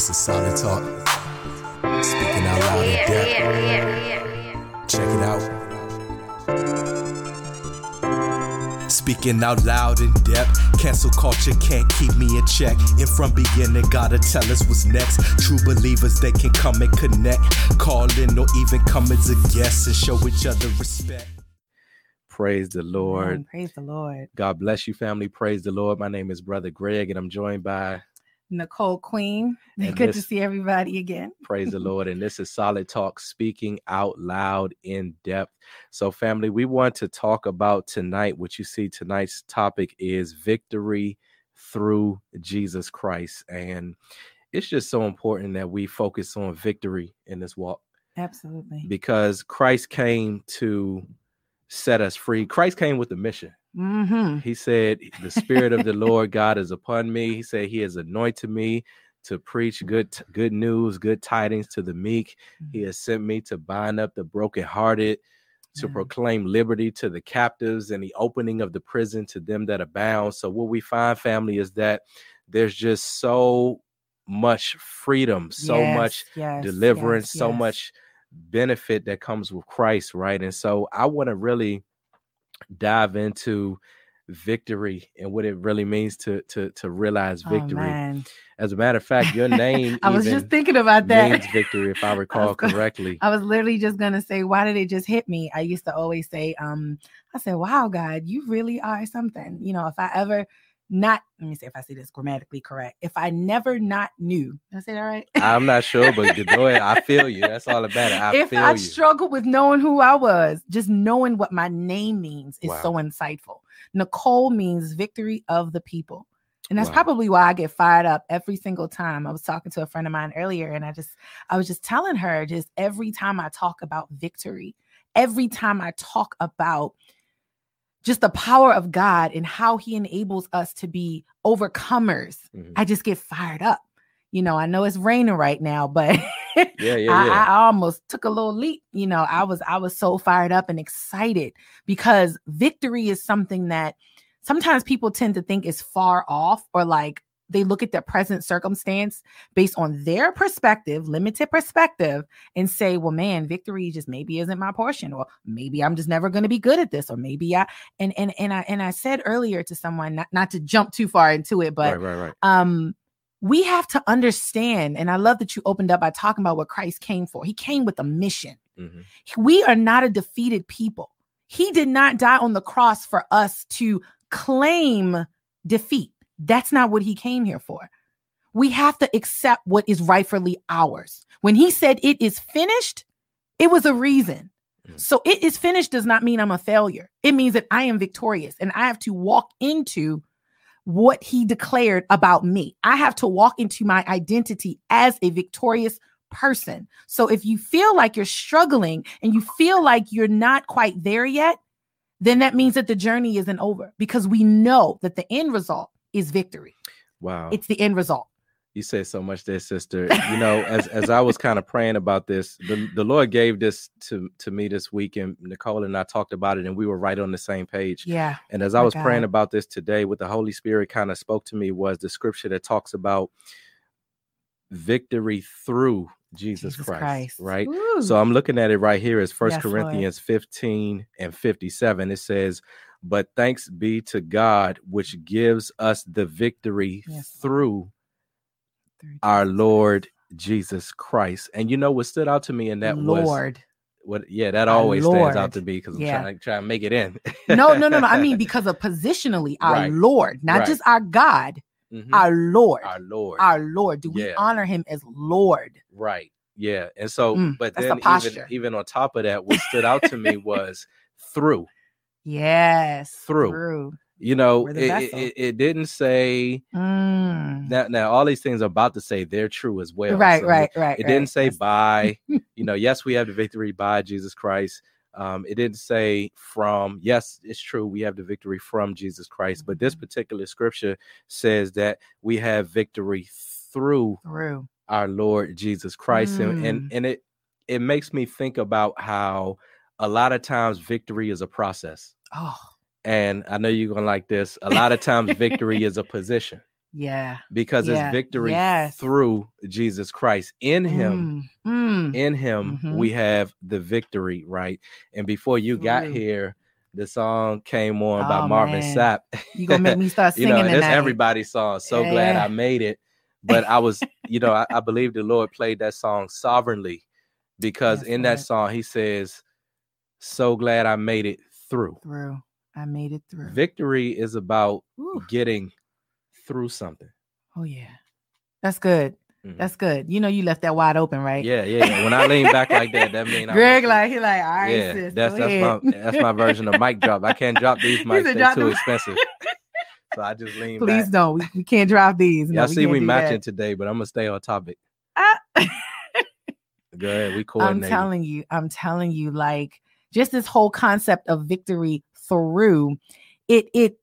This is solid talk. Speaking out loud in depth. Check it out. Speaking out loud in depth. Cancel culture can't keep me in check. And from beginning, gotta tell us what's next. True believers, they can come and connect. Call in or even come as a guest and show each other respect. Praise the Lord. Amen. Praise the Lord. God bless you, family. Praise the Lord. My name is Brother Greg, and I'm joined by Nicole Queen. And Good to see everybody again. Praise the Lord. And this is Solid Talk, speaking out loud in depth. So, family, we want to talk about tonight. What you see tonight's topic is victory through Jesus Christ. And it's just so important that we focus on victory in this walk Absolutely. because Christ came to set us free. Christ came with a mission. Mm-hmm. He said, The Spirit of the Lord God is upon me. He said, He has anointed me to preach good good news, good tidings to the meek. He has sent me to bind up the brokenhearted, to Yeah. proclaim liberty to the captives and the opening of the prison to them that are bound. So, what we find, family, is that there's just so much freedom, so Yes, much yes, deliverance, yes, so much benefit that comes with Christ, right? And so I want to really dive into victory and what it really means to to to realize Oh, victory. man. As a matter of fact, your name I was just thinking about that. means victory, if I recall gonna- correctly. I was literally just gonna say, why did it just hit me? I used to always say, um, I said, Wow, God, you really are something. You know, if I ever not let me see if I say this grammatically correct. If I never not knew, did I say that right? I'm not sure, but go ahead. I feel you. That's all about it. I if feel I you. struggled with knowing who I was, just knowing what my name means is so insightful. Nicole means victory of the people. And that's Wow. probably why I get fired up every single time. I was talking to a friend of mine earlier and I just I was just telling her just every time I talk about victory, every time I talk about just the power of God and how he enables us to be overcomers, Mhm. I just get fired up. You know, I know it's raining right now, but Yeah, yeah, yeah. I, I almost took a little leap. You know, I was I was so fired up and excited because victory is something that sometimes people tend to think is far off or like they look at their present circumstance based on their perspective, limited perspective, and say, well, man, victory just maybe isn't my portion, or maybe I'm just never going to be good at this, or maybe I and and and I and I said earlier to someone, not, not to jump too far into it, but right, right, right. um we have to understand and i love that you opened up by talking about what christ came for he came with a mission Mhm. we are not a defeated people he did not die on the cross for us to claim defeat that's not what he came here for we have to accept what is rightfully ours when he said it is finished it was a reason Mhm. so it is finished does not mean i'm a failure it means that i am victorious and i have to walk into what he declared about me. I have to walk into my identity as a victorious person. So if you feel like you're struggling and you feel like you're not quite there yet, then that means that the journey isn't over because we know that the end result is victory. Wow. It's the end result. You say so much there, sister. You know, as as I was kind of praying about this, the, the Lord gave this to to me this week, and Nicole and I talked about it, and we were right on the same page. Yeah. And as I was praying about this today, what the Holy Spirit kind of spoke to me was the scripture that talks about victory through Jesus, Jesus Christ, Christ. Right. Ooh. So I'm looking at it right here as First Yes, Lord. Corinthians 15 and 57. It says, But thanks be to God, which gives us the victory Yes, through our Lord Jesus Christ. And you know what stood out to me in that was Lord. what yeah, that always stands out to me because I'm Yeah. trying to try and make it in. No, no, no, no. I mean, because of positionally, our Right. Lord, not Right. just our God, Mhm. our Lord. our Lord. Our Lord. Do we honor him as Lord? Right. Yeah. And so, Mm, but then even, even on top of that, what stood out to me was through. Yes. Through. Through. You know, it, it, it- didn't say Mm. now, now all these things I'm about to say, they're true as well. right, So right, right. It didn't say Yes. by, you know, yes, we have the victory by Jesus Christ. Um, it didn't say from, yes, it's true, we have the victory from Jesus Christ. But this Mhm. particular scripture says that we have victory through through. our Lord Jesus Christ. And, and Mm. and it it makes me think about how a lot of times victory is a process. Oh, And I know you're gonna like this. A lot of times victory is a position. Yeah. because Yeah. it's victory Yes. through Jesus Christ. In him, Mm, mm. in him, Mhm. we have the victory, right? And before you got here, the song came on by Oh, Marvin man. Sapp. You gonna make me start singing? you know, it's everybody's song. So glad I made it. But I was, you know, I, I believe the Lord played that song sovereignly because Yes, in that song he says, So glad I made it through. through. I made it through. Victory is about Ooh. getting through something. Oh yeah. That's good. Mhm. That's good. You know you left that wide open, right? yeah, yeah, yeah. When I lean back like that, that means Greg like he like, all right, yeah, sis, that's that's ahead." my that's my version of mic drop. I can't drop these mics; they're too them." expensive. So I just lean Please back. don't. We, we can't drop these. No, Y'all see can't we matching that. today, but I'm gonna stay on topic. Ah. Go ahead, we I'm telling you, I'm telling you, like just this whole concept of victory through it, it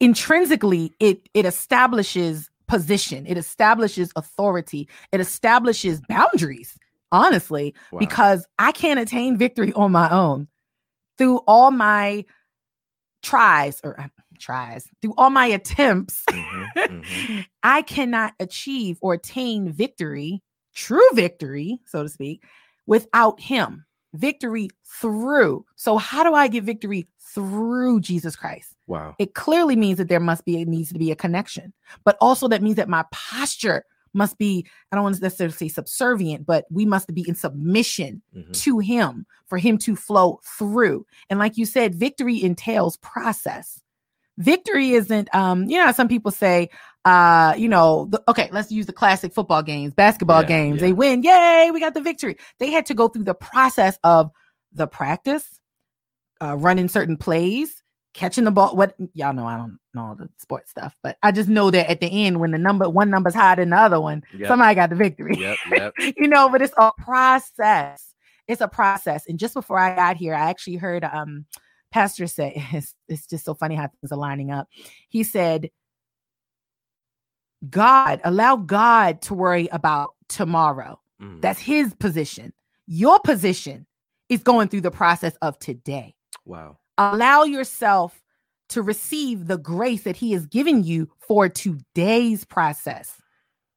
intrinsically it it establishes position, it establishes authority, it establishes boundaries, honestly, Wow. because I can't attain victory on my own through all my tries or uh, tries, through all my attempts. Mhm, mhm. I cannot achieve or attain victory, true victory, so to speak, without him. Victory through. So, how do I get victory through Jesus Christ? Wow. It clearly means that there must be, it needs to be a connection, but also that means that my posture must be, I don't want to necessarily say subservient, but we must be in submission Mhm. to him for him to flow through. And like you said, victory entails process. Victory isn't um you know some people say uh you know the, okay let's use the classic football games basketball Yeah, games yeah. they win yay we got the victory they had to go through the process of the practice uh running certain plays catching the ball what y'all know I don't know all the sports stuff but I just know that at the end when the number one number's higher than the other one Yep. somebody got the victory Yep, yep. you know, but it's a process. It's a process. And just before I got here, I actually heard um pastor said, it's, it's just so funny how things are lining up. He said, God, allow God to worry about tomorrow. Mm. That's his position. Your position is going through the process of today. Wow. Allow yourself to receive the grace that he is giving you for today's process.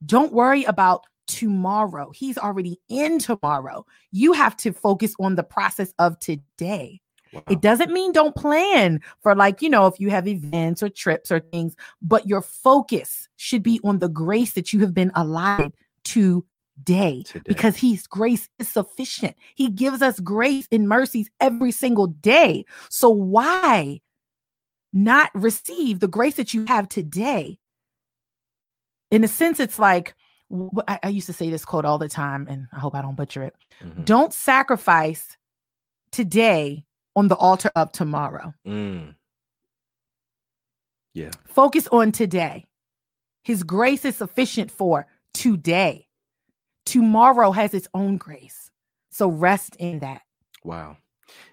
Don't worry about tomorrow. He's already in tomorrow. You have to focus on the process of today. Wow. It doesn't mean don't plan for, like, you know, if you have events or trips or things, but your focus should be on the grace that you have been allotted today Today. because His grace is sufficient. He gives us grace and mercies every single day. So, why not receive the grace that you have today? In a sense, it's like, I, I used to say this quote all the time, and I hope I don't butcher it. Mhm. Don't sacrifice today on the altar of tomorrow. Mm. Yeah. Focus on today. His grace is sufficient for today. Tomorrow has its own grace. So rest in that. Wow.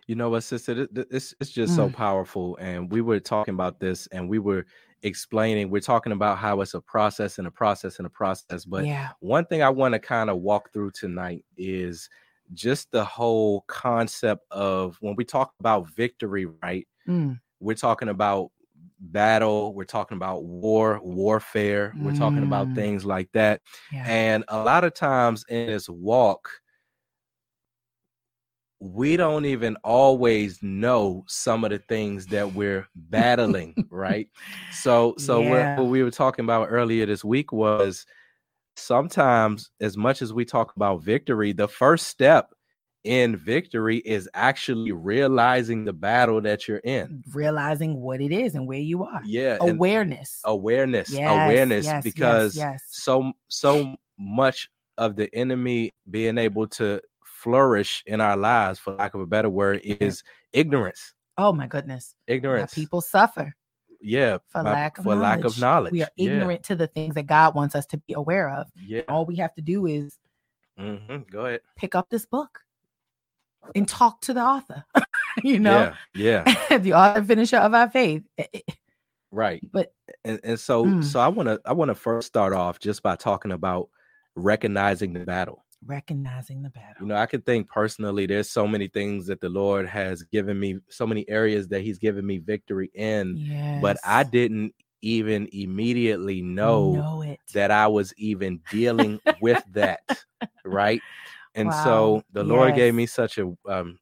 You know what, sister? It's it's just so Mm. powerful. And we were talking about this and we were explaining, we're talking about how it's a process and a process and a process. But yeah. one thing I want to kind of walk through tonight is just the whole concept of when we talk about victory, right? Mm. We're talking about battle, we're talking about war, warfare, we're talking about Mm. things like that. Yeah. And a lot of times in this walk, we don't even always know some of the things that we're battling, right? So, so what- Yeah. what we were talking about earlier this week was sometimes, as much as we talk about victory, the first step in victory is actually realizing the battle that you're in. Realizing what it is and where you are. Yeah, Awareness. awareness, Yes, awareness, yes, because yes. so so much of the enemy being able to flourish in our lives, for lack of a better word, is ignorance. Oh my goodness. Ignorance. people suffer yeah, for lack of for lack of knowledge. We are Yeah, ignorant to the things that God wants us to be aware of. Yeah. All we have to do is hmm Go ahead. pick up this book and talk to the author. you know, Yeah. Yeah. the author finisher of our faith. Right. But And and so Mm. so I want to I want to first start off just by talking about recognizing the battle. Recognizing the battle. You know, I could think personally, there's so many things that the Lord has given me, so many areas that He's given me victory in, yes. but I didn't even immediately know, know it. that I was even dealing with that, right? And Wow. so the Lord gave me such a um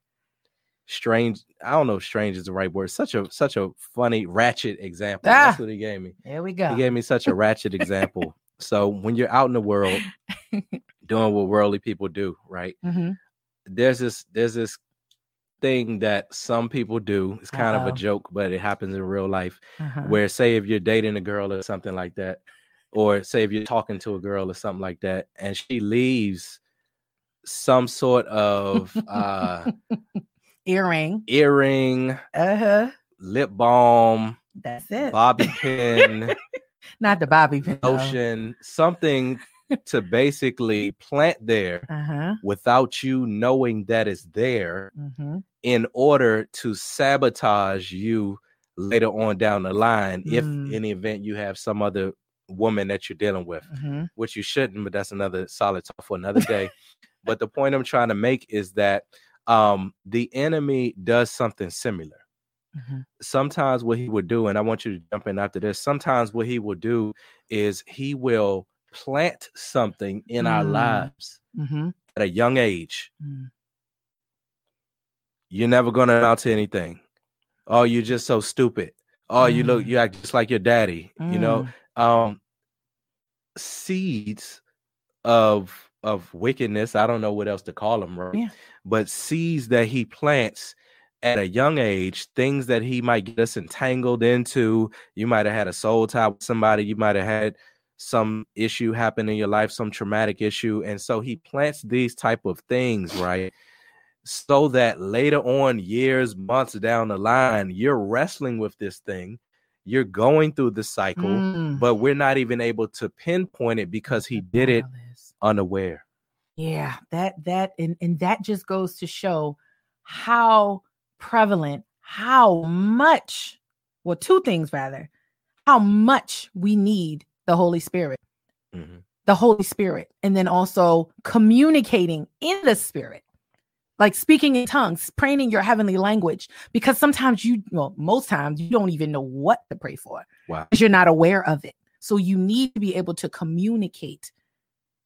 strange, I don't know if strange is the right word, such a such a funny ratchet example. That's Ah. what he gave me. There we go He gave me such a ratchet example. So when you're out in the world doing what worldly people do, right? hmm There's this there's this thing that some people do. It's kind of Uh-oh. a joke, but it happens in real life Uh-huh. where say if you're dating a girl or something like that, or say if you're talking to a girl or something like that, and she leaves some sort of uh Earring. earring, Uh huh. lip balm, That's it. bobby pin, Not the bobby pin. lotion, something to basically plant there Uh huh. without you knowing that it's there hmm in order to sabotage you later on down the line if Mm. in the event you have some other woman that you're dealing with hmm which you shouldn't but that's another solid talk for another day. But the point i'm trying to make is that um the enemy does something similar. Hmm sometimes what he would do and i want you to jump in after this sometimes what he will do is he will plant something in our Mm. lives hmm at a young age Mm. you're never going to amount to anything. Oh, you're just so stupid. Oh, you look, Mm. you act just like your daddy. You know, um, seeds of of wickedness. I don't know what else to call them, right? Yeah. But seeds that he plants at a young age, things that he might get us entangled into. You might have had a soul tie with somebody. You might have had some issue happen in your life, some traumatic issue, and so he plants these type of things, right? so that later on years months down the line you're wrestling with this thing you're going through the cycle Mm. but we're not even able to pinpoint it because he did it unaware Yeah, that that and and that just goes to show how prevalent, how much, well, two things rather, how much we need the Holy Spirit, Mhm. the Holy Spirit, and then also communicating in the Spirit. Like speaking in tongues, praying in your heavenly language, because sometimes you, well, most times you don't even know what to pray for wow because you're not aware of it. So you need to be able to communicate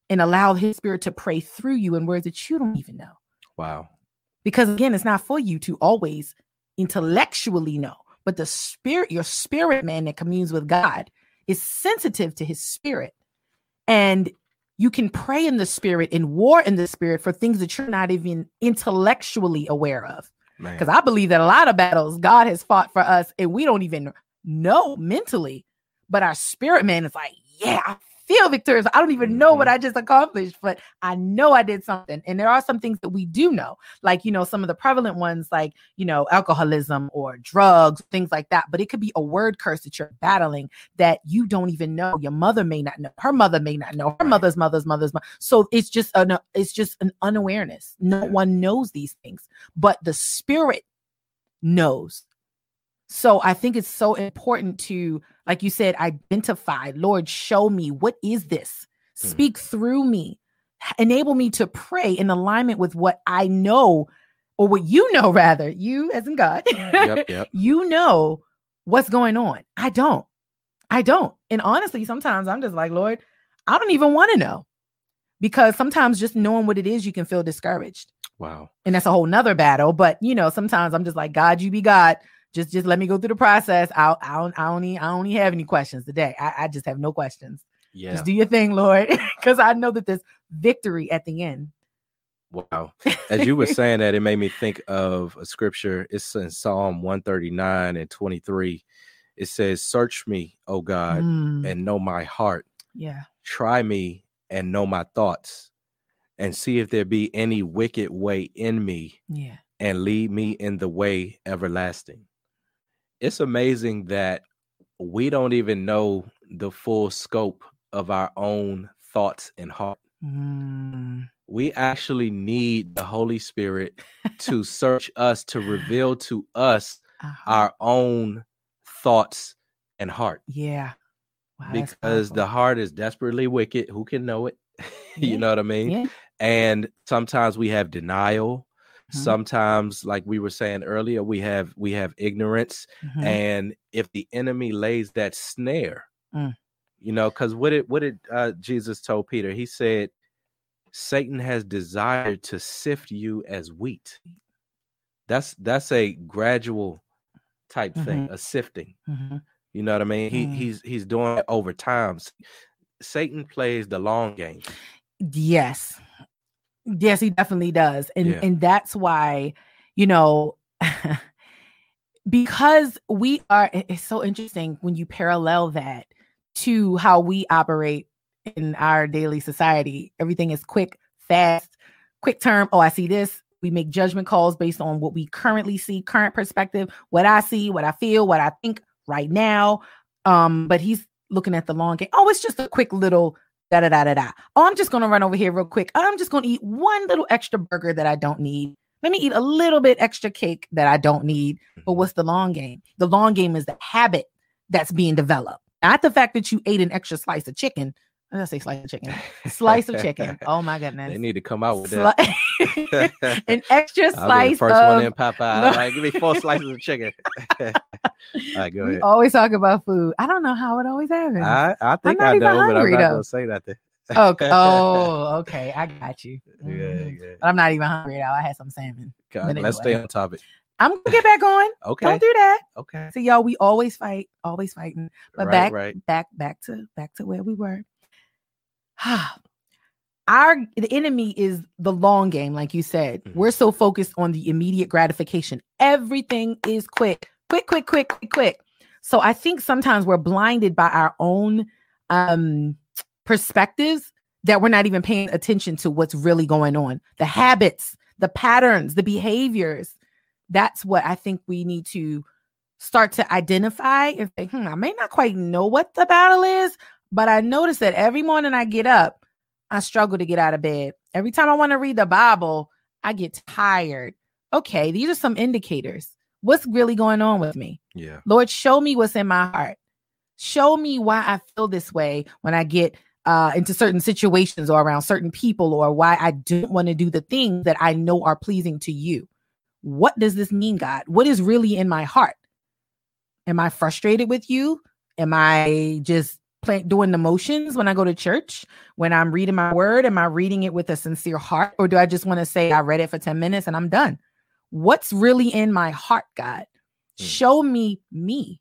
and allow his spirit to pray through you in words that you don't even know. wow Because again, it's not for you to always intellectually know, but the spirit, your spirit man that communes with God is sensitive to his spirit. And you can pray in the spirit and war in the spirit for things that you're not even intellectually aware of. Because I believe that a lot of battles God has fought for us and we don't even know mentally, but our spirit man is like, yeah, I feel victorious. I don't even know what mm-hmm. I just accomplished, but I know I did something. And there are some things that we do know, like, you know, some of the prevalent ones, like, you know, alcoholism or drugs, things like that. But it could be a word curse that you're battling that you don't even know. Your mother may not know. Her mother may not know. Her mother's mother's mother's mother. So it's just an it's just an unawareness. No one knows these things, but the spirit knows. So I think it's so important to, like you said, identify, Lord, show me what is this? Mhm. Speak through me, enable me to pray in alignment with what I know, or what you know, rather, you as in God. yep yep you know what's going on. I don't. I don't. And honestly, sometimes I'm just like, Lord, I don't even want to know. Because sometimes just knowing what it is, you can feel discouraged. wow And that's a whole nother battle. But you know, sometimes I'm just like, God, you be God. Just just let me go through the process. I I don't I don't, need, I don't even have any questions today. I, I just have no questions. yeah Just do your thing, Lord. Because I know that there's victory at the end. wow as you were saying that it made me think of a scripture it's in psalm 139 and 23 it says search me o god Mm, and know my heart yeah. try me and know my thoughts and see if there be any wicked way in me Yeah. and lead me in the way everlasting it's amazing that we don't even know the full scope of our own thoughts and heart. Mm, we actually need the holy spirit to search us to reveal to us uh-huh. our own thoughts and heart. Yeah. Wow, because the heart is desperately wicked. Who can know it? Yeah, you know what i mean? Yeah. and sometimes we have denial Sometimes, like we were saying earlier, we have we have ignorance, Mhm. and if the enemy lays that snare, Mm. you know, because what did what did uh, Jesus told Peter? He said, "Satan has desired to sift you as wheat." That's that's a gradual type thing, a sifting. Mhm. You know what I mean? He Mm. he's he's doing it over time. Satan plays the long game. Yes. Yes, he definitely does. And Yeah. and that's why, you know, because we are it's so interesting when you parallel that to how we operate in our daily society. Everything is quick, fast, quick term. Oh, I see this. We make judgment calls based on what we currently see, current perspective, what I see, what I feel, what I think right now. Um, but he's looking at the long game. Oh, it's just a quick little da da da da da. Oh, I'm just gonna run over here real quick. I'm just gonna eat one little extra burger that I don't need. Let me eat a little bit extra cake that I don't need. But mm-hmm. what's the long game? The long game is the habit that's being developed, not the fact that you ate an extra slice of chicken. What did I say slice of chicken? Slice of chicken. Oh my goodness. They need to come out with that. An extra I'll be the slice first of. one in Popeye. All right, give me four slices of chicken. All right, go we ahead. always talk about food. I don't know how it always happens. I, I think I know, but I'm not though. gonna say nothing. okay. Oh, okay. I got you. Yeah, Mhm. yeah. But I'm not even hungry now. I had some salmon. God, But let's stay on topic. I'm gonna get back on. Okay. Don't do that. okay. So y'all, we always fight, always fighting. But right, back, right. back, back to back to where we were. Our the enemy is the long game, like you said. Mhm. We're so focused on the immediate gratification. Everything is quick, quick, quick, quick, quick, quick. So I think sometimes we're blinded by our own um perspectives that we're not even paying attention to what's really going on. The habits, the patterns, the behaviors. That's what I think we need to start to identify and think, hmm, I may not quite know what the battle is, but I notice that every morning I get up, I struggle to get out of bed. Every time I want to read the Bible, I get tired. Okay, these are some indicators. What's really going on with me? Yeah. Lord, show me what's in my heart. Show me why I feel this way when I get uh, into certain situations or around certain people, or why I don't want to do the things that I know are pleasing to you. What does this mean, God? What is really in my heart? Am I frustrated with you? Am I just play, doing the motions when I go to church? When I'm reading my word, am I reading it with a sincere heart? Or do I just want to say, I read it for 10 minutes and I'm done? What's really in my heart, God? Mm. Show me me.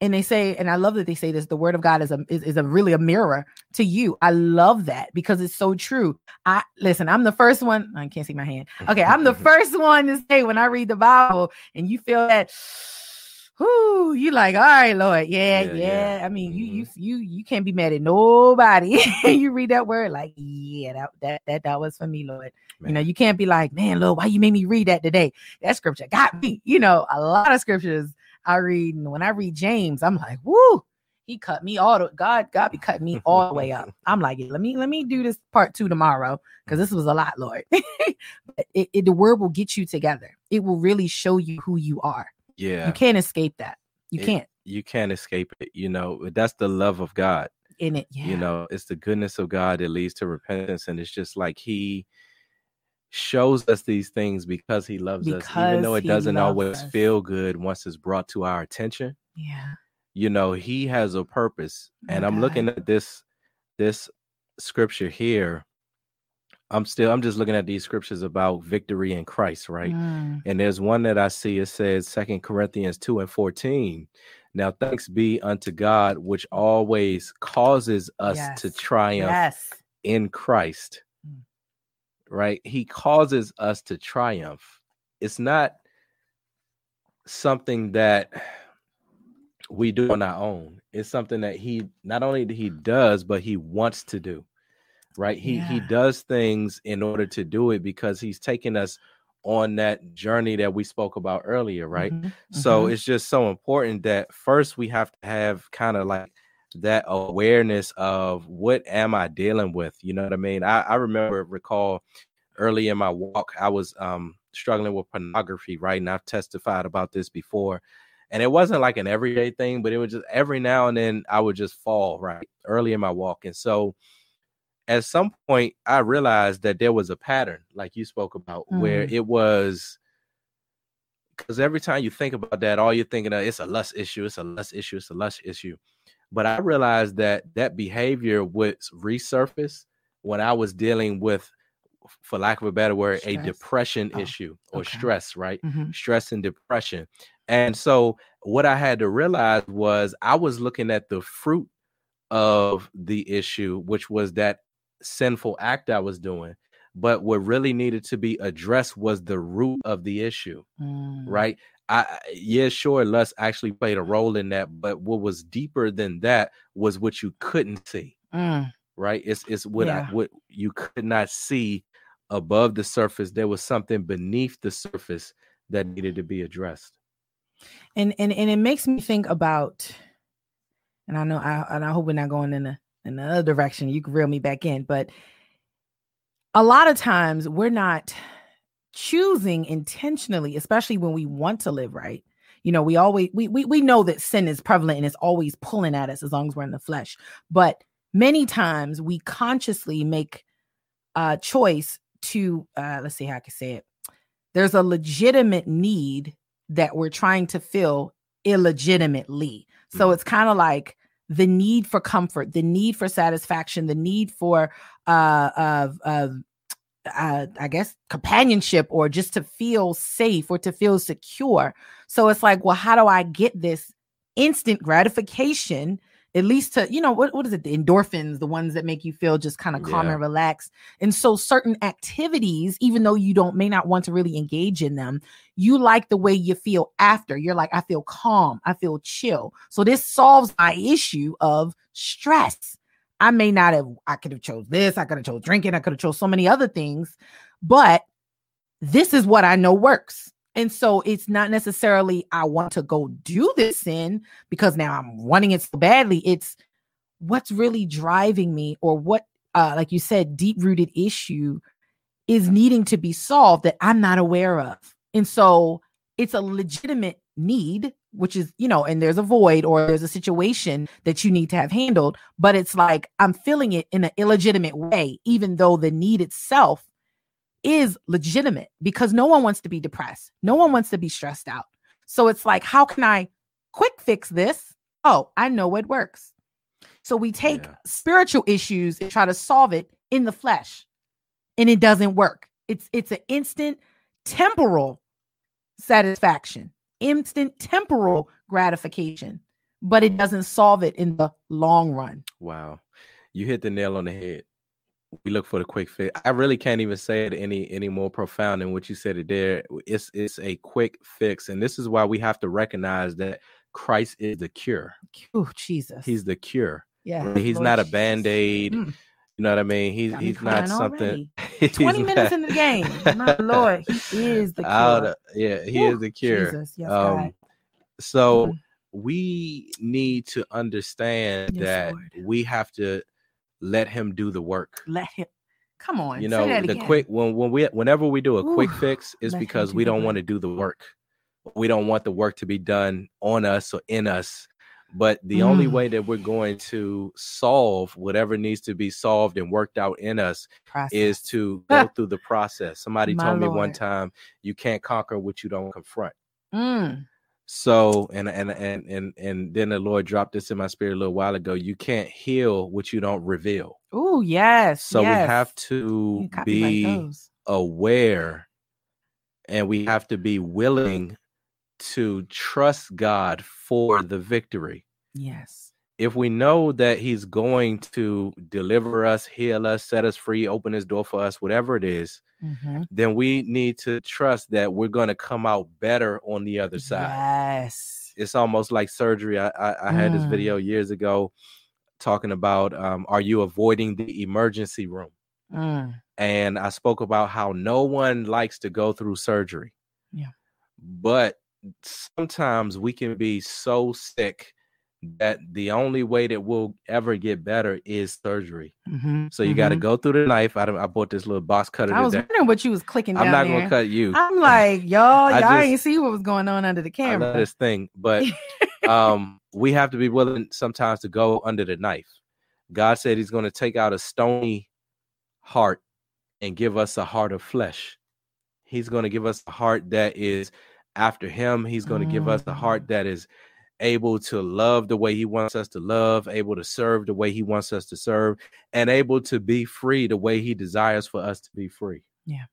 And they say, and I love that they say this: the word of God is a is, is a really a mirror to you. I love that because it's so true. I listen. I'm the first one. I can't see my hand. Okay, I'm the first one to say when I read the Bible, and you feel that. Whoo, you like, all right, Lord, yeah, Yeah, yeah. yeah. I mean, you, you, mm-hmm. you, you can't be mad at nobody. you read that word, like, yeah, that, that, that, that was for me, Lord. You know, you can't be like, man, Lord, why you made me read that today? That scripture got me. You know, a lot of scriptures I read, and when I read James, I'm like, woo, he cut me all the God, God be cutting me all the way up. I'm like, let me let me do this part two tomorrow because this mm-hmm. was a lot, Lord. But it, it, the word will get you together. It will really show you who you are. Yeah. You can't escape that. You It- can't You can't escape it. You know, that's the love of God. in it. Yeah. You know, it's the goodness of God that leads to repentance. And it's just like he shows us these things because he loves us, even though it doesn't always us. feel good once it's brought to our attention. yeah. you know he has a purpose and i'm looking at this this scripture here i'm still i'm just looking at these scriptures about victory in christ right? Mm, and there's one that i see it says second corinthians 2 and 14 now thanks be unto god which always causes us to triumph yes. in christ. Mm. right? He causes us to triumph. It's not something that we do on our own. It's something that he not only he does but he wants to do right he he does things in order to do it because he's taking us on that journey that we spoke about earlier right Mhm, so mhm. it's just so important that first we have to have kind of like that awareness of what am I dealing with? You know what I mean? I, I remember recall early in my walk, I was um struggling with pornography, right? And I've testified about this before. And it wasn't like an everyday thing, but it was just every now and then I would just fall right early in my walk. And so at some point I realized that there was a pattern, like you spoke about, where Mm. it was because every time you think about that, all you're thinking of it's a lust issue, it's a lust issue, it's a lust issue. But I realized that that behavior would resurface when I was dealing with, for lack of a better word, a depression Oh, issue or okay. stress, right? Mhm. stress and depression. And so what I had to realize was I was looking at the fruit of the issue, which was that sinful act I was doing. But what really needed to be addressed was the root of the issue, Mm. right? I yeah, sure, lust actually played a role in that, but what was deeper than that was what you couldn't see Mm. right? It's it's what Yeah. I what you could not see above the surface. There was something beneath the surface that needed to be addressed. and and and it makes me think about and i know i and i hope we're not going in a in the other direction you can reel me back in but a lot of times we're not choosing intentionally especially when we want to live right you know we always we we, we know that sin is prevalent and it's always pulling at us as long as we're in the flesh but many times we consciously make a choice to uh let's see how i can say it there's a legitimate need that we're trying to fill illegitimately. So Mhm. it's kind of like the need for comfort, the need for satisfaction, the need for uh of of uh, I guess companionship or just to feel safe or to feel secure. So it's like, well, how do I get this instant gratification? At least to, you know, what, what is it? The endorphins, the ones that make you feel just kind of calm Yeah. and relaxed. And so certain activities, even though you don't may not want to really engage in them, you like the way you feel after. You're like, I feel calm, I feel chill. So this solves my issue of stress. I may not have, I could have chose this, I could have chose drinking, I could have chose so many other things, but this is what I know works. And so it's not necessarily I want to go do this sin because now I'm wanting it so badly. It's what's really driving me or what uh like you said deep rooted issue is needing to be solved that I'm not aware of. And so it's a legitimate need, which is, you know, and there's a void or there's a situation that you need to have handled, but it's like I'm feeling it in an illegitimate way, even though the need itself is legitimate because no one wants to be depressed. No one wants to be stressed out. So it's like, how can I quick fix this? Oh, I know what works. So we take Yeah. spiritual issues and try to solve it in the flesh, and it doesn't work. It's it's an instant temporal satisfaction, instant temporal gratification, but it doesn't solve it in the long run. Wow. You hit the nail on the head. We look for the quick fix. I really can't even say it any any more profound than what you said it there. It's it's a quick fix. And this is why we have to recognize that Christ is the cure. Oh, Jesus. He's the cure. yeah. He's Lord not a Jesus. band-aid. Mm. You know what I mean? He's me he's not something. he's 20 minutes not- in the game. My Lord, he is the cure. yeah, he Whew, is the cure. Jesus, yes, um, God. so Mhm. we need to understand Yes, that Lord. we have to let him do the work. Let him come on. You know, the again. quick when when we whenever we do a quick fix, is because do we don't want to do the work. We don't want the work to be done on us or in us. But the only Mm. way that we're going to solve whatever needs to be solved and worked out in us process. is to go through the process. Somebody My told me one time, you can't conquer what you don't confront. Mm, So and and and and and then the Lord dropped this in my spirit a little while ago. You can't heal what you don't reveal. Oh, yes. So we have to be aware and we have to be willing to trust God for the victory. Yes. If we know that he's going to deliver us, heal us, set us free, open his door for us, whatever it is, Mhm. then we need to trust that we're going to come out better on the other side. Yes. It's almost like surgery. I, I, I had this Mm. video years ago talking about um, are you avoiding the emergency room? Mm, and I spoke about how no one likes to go through surgery. Yeah. But sometimes we can be so sick that the only way that we'll ever get better is surgery. mhm, So you got to go through the knife. I, I bought this little box cutter I was today. wondering what you was clicking I'm not there. gonna cut you. I'm like, y'all, y'all just- ain't see what was going on under the camera. this thing, but um, we have to be willing sometimes to go under the knife. God said He's going to take out a stony heart and give us a heart of flesh. He's going to give us a heart that is after him. He's going to give us a heart that is able to love the way he wants us to love, able to serve the way he wants us to serve, and able to be free the way he desires for us to be free. Yeah.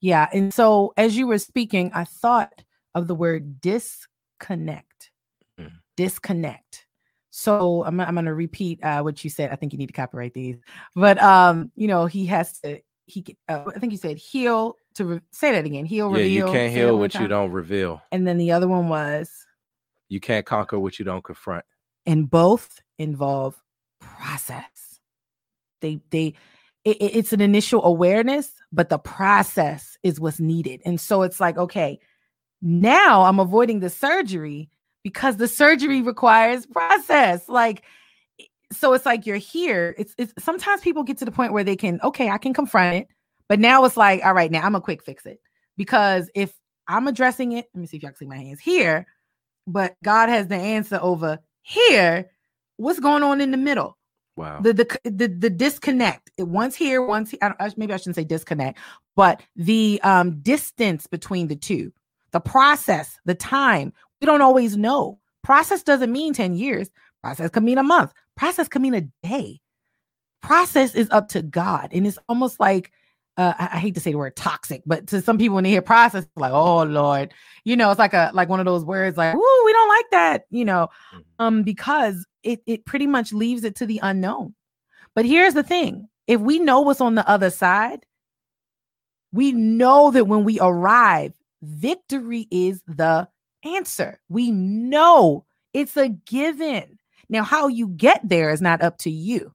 Yeah. And so as you were speaking, I thought of the word disconnect. Mm. Disconnect. So I'm, I'm going to repeat uh, what you said. I think you need to copyright these, but um, you know, he has to. He, uh, I think you said heal to re- say that again. Heal, yeah, reveal. Yeah, you can't heal what you don't reveal. And then the other one was you can't conquer what you don't confront. And both involve process. They they it, it's an initial awareness, but the process is what's needed. And so it's like, okay, now I'm avoiding the surgery because the surgery requires process. Like, so it's like you're here. It's, it's sometimes people get to the point where they can, okay, I can confront it, but now it's like, all right, now I'm a quick fix it because if I'm addressing it, let me see if y'all can see my hands here but God has the answer over here. What's going on in the middle? Wow. The the the, the disconnect. Once here, once here, I maybe I shouldn't say disconnect, but the um distance between the two, the process, the time. We don't always know. Process doesn't mean 10 years. Process can mean a month. Process can mean a day. Process is up to God. And it's almost like uh, I, hate to say the word toxic, but to some people when they hear process, like, oh Lord, you know, it's like a like one of those words like, ooh, we don't like that, you know, mm-hmm. um, because it it pretty much leaves it to the unknown. But here's the thing: if we know what's on the other side, we know that when we arrive, victory is the answer. We know it's a given. Now, how you get there is not up to you.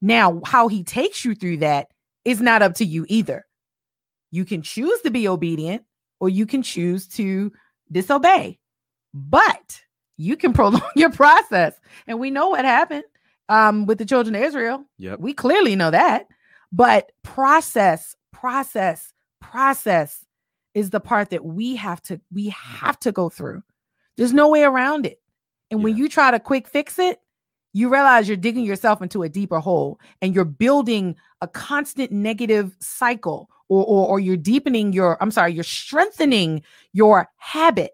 Now, how he takes you through that is not up to you either. You can choose to be obedient or you can choose to disobey, but you can prolong your process. And we know what happened um, with the children of Israel. Yep. We clearly know that. But process, process, process is the part that we have to we have to go through. There's no way around it. And yeah. when you try to quick fix it, you realize you're digging yourself into a deeper hole and you're building a constant negative cycle or, or, or you're deepening your i'm sorry you're strengthening your habit.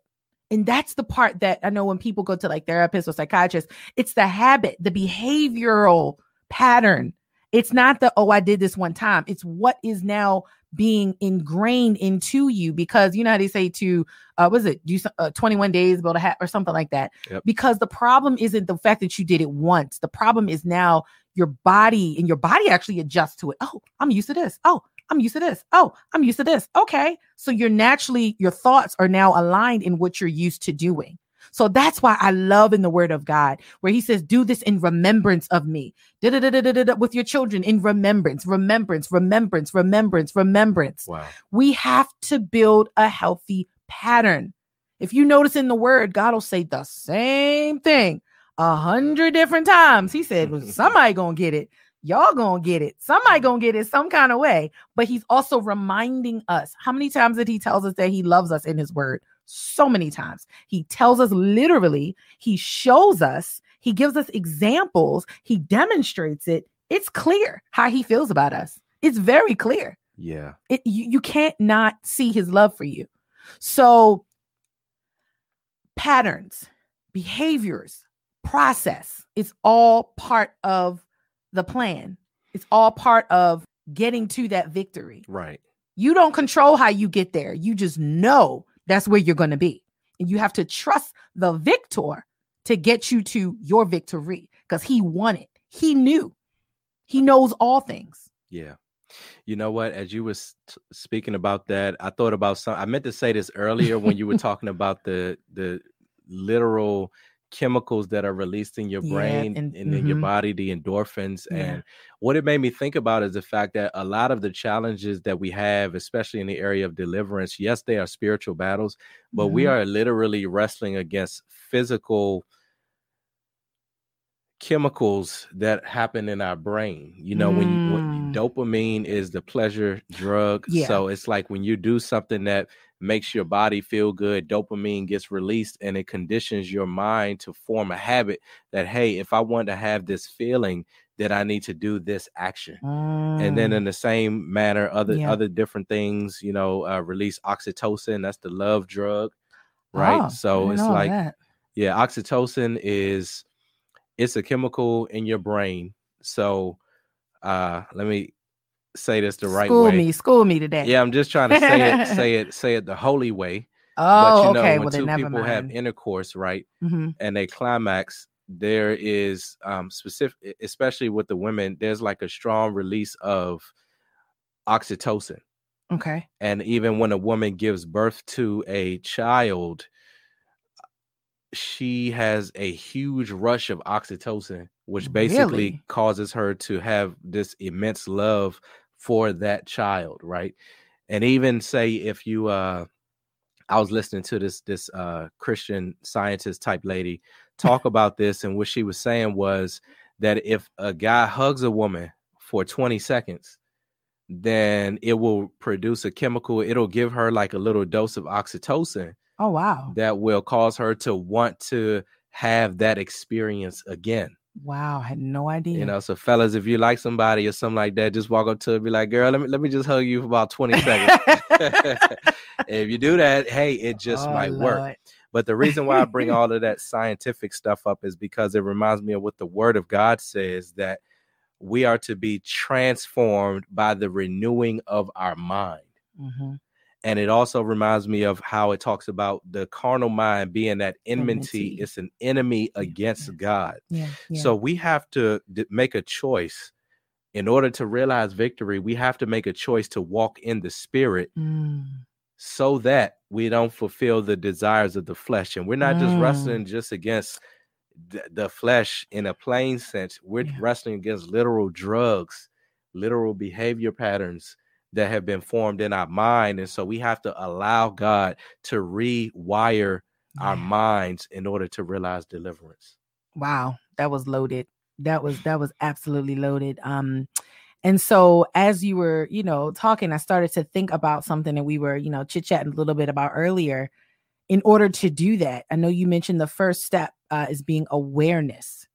And that's the part that i know when people go to like therapists or psychiatrists it's the habit the behavioral pattern. It's not the oh i did this one time. It's what is now being ingrained into you because you know how they say to uh was it? Do uh, 21 days build a hat or something like that. Yep. because the problem isn't the fact that you did it once. The problem is now your body and your body actually adjusts to it. Oh i'm used to this. Oh i'm used to this. Oh i'm used to this. Okay. So you're naturally your thoughts are now aligned in what you're used to doing so that's why I love in the word of God where he says, Do this in remembrance of me. With your children in remembrance, remembrance, remembrance, remembrance, remembrance. Wow. We have to build a healthy pattern. If you notice in the word, God will say the same thing a hundred different times. He said, well, somebody gonna get it. Y'all gonna get it. Somebody gonna get it some kind of way. But he's also reminding us. How many times did he tells us that he loves us in his word? So many times. He tells us literally, he shows us, he gives us examples, he demonstrates it. It's clear how he feels about us. It's very clear. Yeah. It you, you can't not see his love for you. So patterns, behaviors, process, it's all part of the plan. It's all part of getting to that victory. Right. You don't control how you get there. You just know that's where you're going to be. And you have to trust the victor to get you to your victory because he won it. He knew. He knows all things. Yeah. You know what? As you was t- speaking about that, I thought about some. I meant to say this earlier when you were talking about the the literal chemicals that are released in your brain yeah, and, and mm-hmm. in your mm-hmm. body, the endorphins. Yeah. And what it made me think about is the fact that a lot of the challenges that we have, especially in the area of deliverance, yes, they are spiritual battles, but mm-hmm. we are literally wrestling against physical chemicals that happen in our brain. You know, mm. when, you, when dopamine is the pleasure drug. Yeah. So it's like when you do something that makes your body feel good, dopamine gets released and it conditions your mind to form a habit that, hey, if I want to have this feeling, that I need to do this action. And then Mm, in the same manner, other Yeah. other different things, you know, uh, release oxytocin. That's the love drug, right? oh, so it's like that. yeah, oxytocin is it's a chemical in your brain. So uh let me say this the right school way. me, school me today. Yeah, I'm just trying to say it, say it, say it the holy way. Oh, but you know, okay. when Well, two people have intercourse, right, Mhm. and they climax, there is um specific, especially with the women, there's like a strong release of oxytocin. Okay. And even when a woman gives birth to a child, she has a huge rush of oxytocin, which basically Really? causes her to have this immense love for that child, right? And even say if you uh I was listening to this this uh Christian scientist type lady talk about this, and what she was saying was that if a guy hugs a woman for 20 seconds, then it will produce a chemical, it'll give her like a little dose of oxytocin Oh wow. that will cause her to want to have that experience again. Wow. I had no idea. You know, so fellas, if you like somebody or something like that, just walk up to her, be like, girl, let me let me just hug you for about 20 seconds. if you do that, hey, it just Oh, might work. But the reason why I bring all of that scientific stuff up is because it reminds me of what the word of God says that we are to be transformed by the renewing of our mind. Mhm. And it also reminds me of how it talks about the carnal mind being that enmity, it's an enemy against yeah. God. Yeah. yeah. So we have to d- make a choice in order to realize victory. We have to make a choice to walk in the spirit Mm. so that we don't fulfill the desires of the flesh. And we're not just Mm. wrestling just against the, the flesh in a plain sense, we're Yeah. wrestling against literal drugs, literal behavior patterns that have been formed in our mind. And so we have to allow God to rewire our minds in order to realize deliverance. Wow, that was loaded. That was that was absolutely loaded. Um and so as you were, you know, talking, I started to think about something that we were, you know, chit-chatting a little bit about earlier. In order to do that, I know you mentioned the first step uh, is being awareness.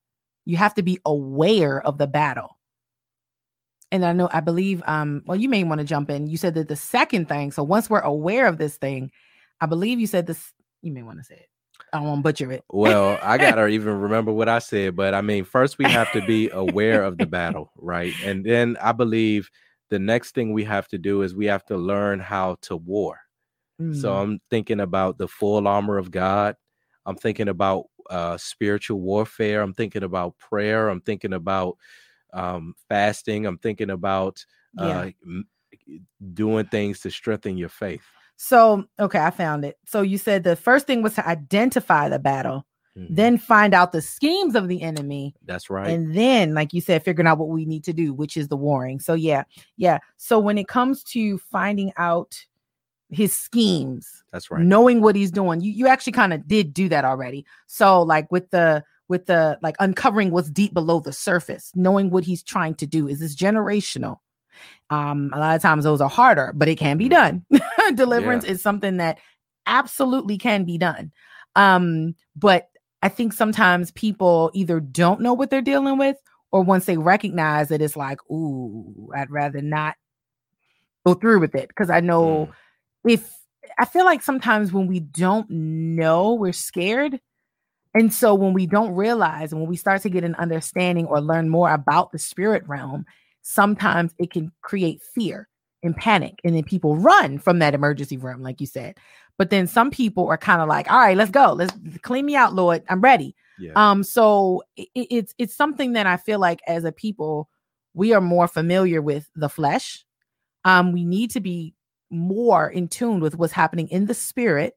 You have to be aware of the battle. And I know, I believe, um, well, you may want to jump in. You said that the second thing, so once we're aware of this thing, I believe you said this, you may want to say it. I won't butcher it. Well, I gotta even remember what I said, but I mean, first we have to be aware of the battle, right? And then I believe the next thing we have to do is we have to learn how to war. So Mm, I'm thinking about the full armor of God. I'm thinking about uh, spiritual warfare. I'm thinking about prayer. I'm thinking about um, fasting. I'm thinking about yeah. uh, m- doing things to strengthen your faith. So, okay, I found it. So you said the first thing was to identify the battle, Mhm. then find out the schemes of the enemy, That's right. and then, like you said, figuring out what we need to do, which is the warring. So, yeah, yeah. So when it comes to finding out his schemes, That's right. knowing what he's doing, you you actually kind of did do that already. So, like with the with the like uncovering what's deep below the surface, knowing what he's trying to do. Is this generational? Um, a lot of times those are harder, but it can be done. Deliverance is something that absolutely can be done. Um, but I think sometimes people either don't know what they're dealing with, or once they recognize it, it's like, ooh, I'd rather not go through with it. Because I know Mm. if I feel like sometimes when we don't know, we're scared. And so when we don't realize and when we start to get an understanding or learn more about the spirit realm, sometimes it can create fear and panic. And then people run from that emergency room, like you said. But then some people are kind of like, all right, let's go. Let's clean me out, Lord. I'm ready. Yeah. Um, so it, it's it's something that I feel like as a people, we are more familiar with the flesh. Um, we need to be more in tune with what's happening in the spirit.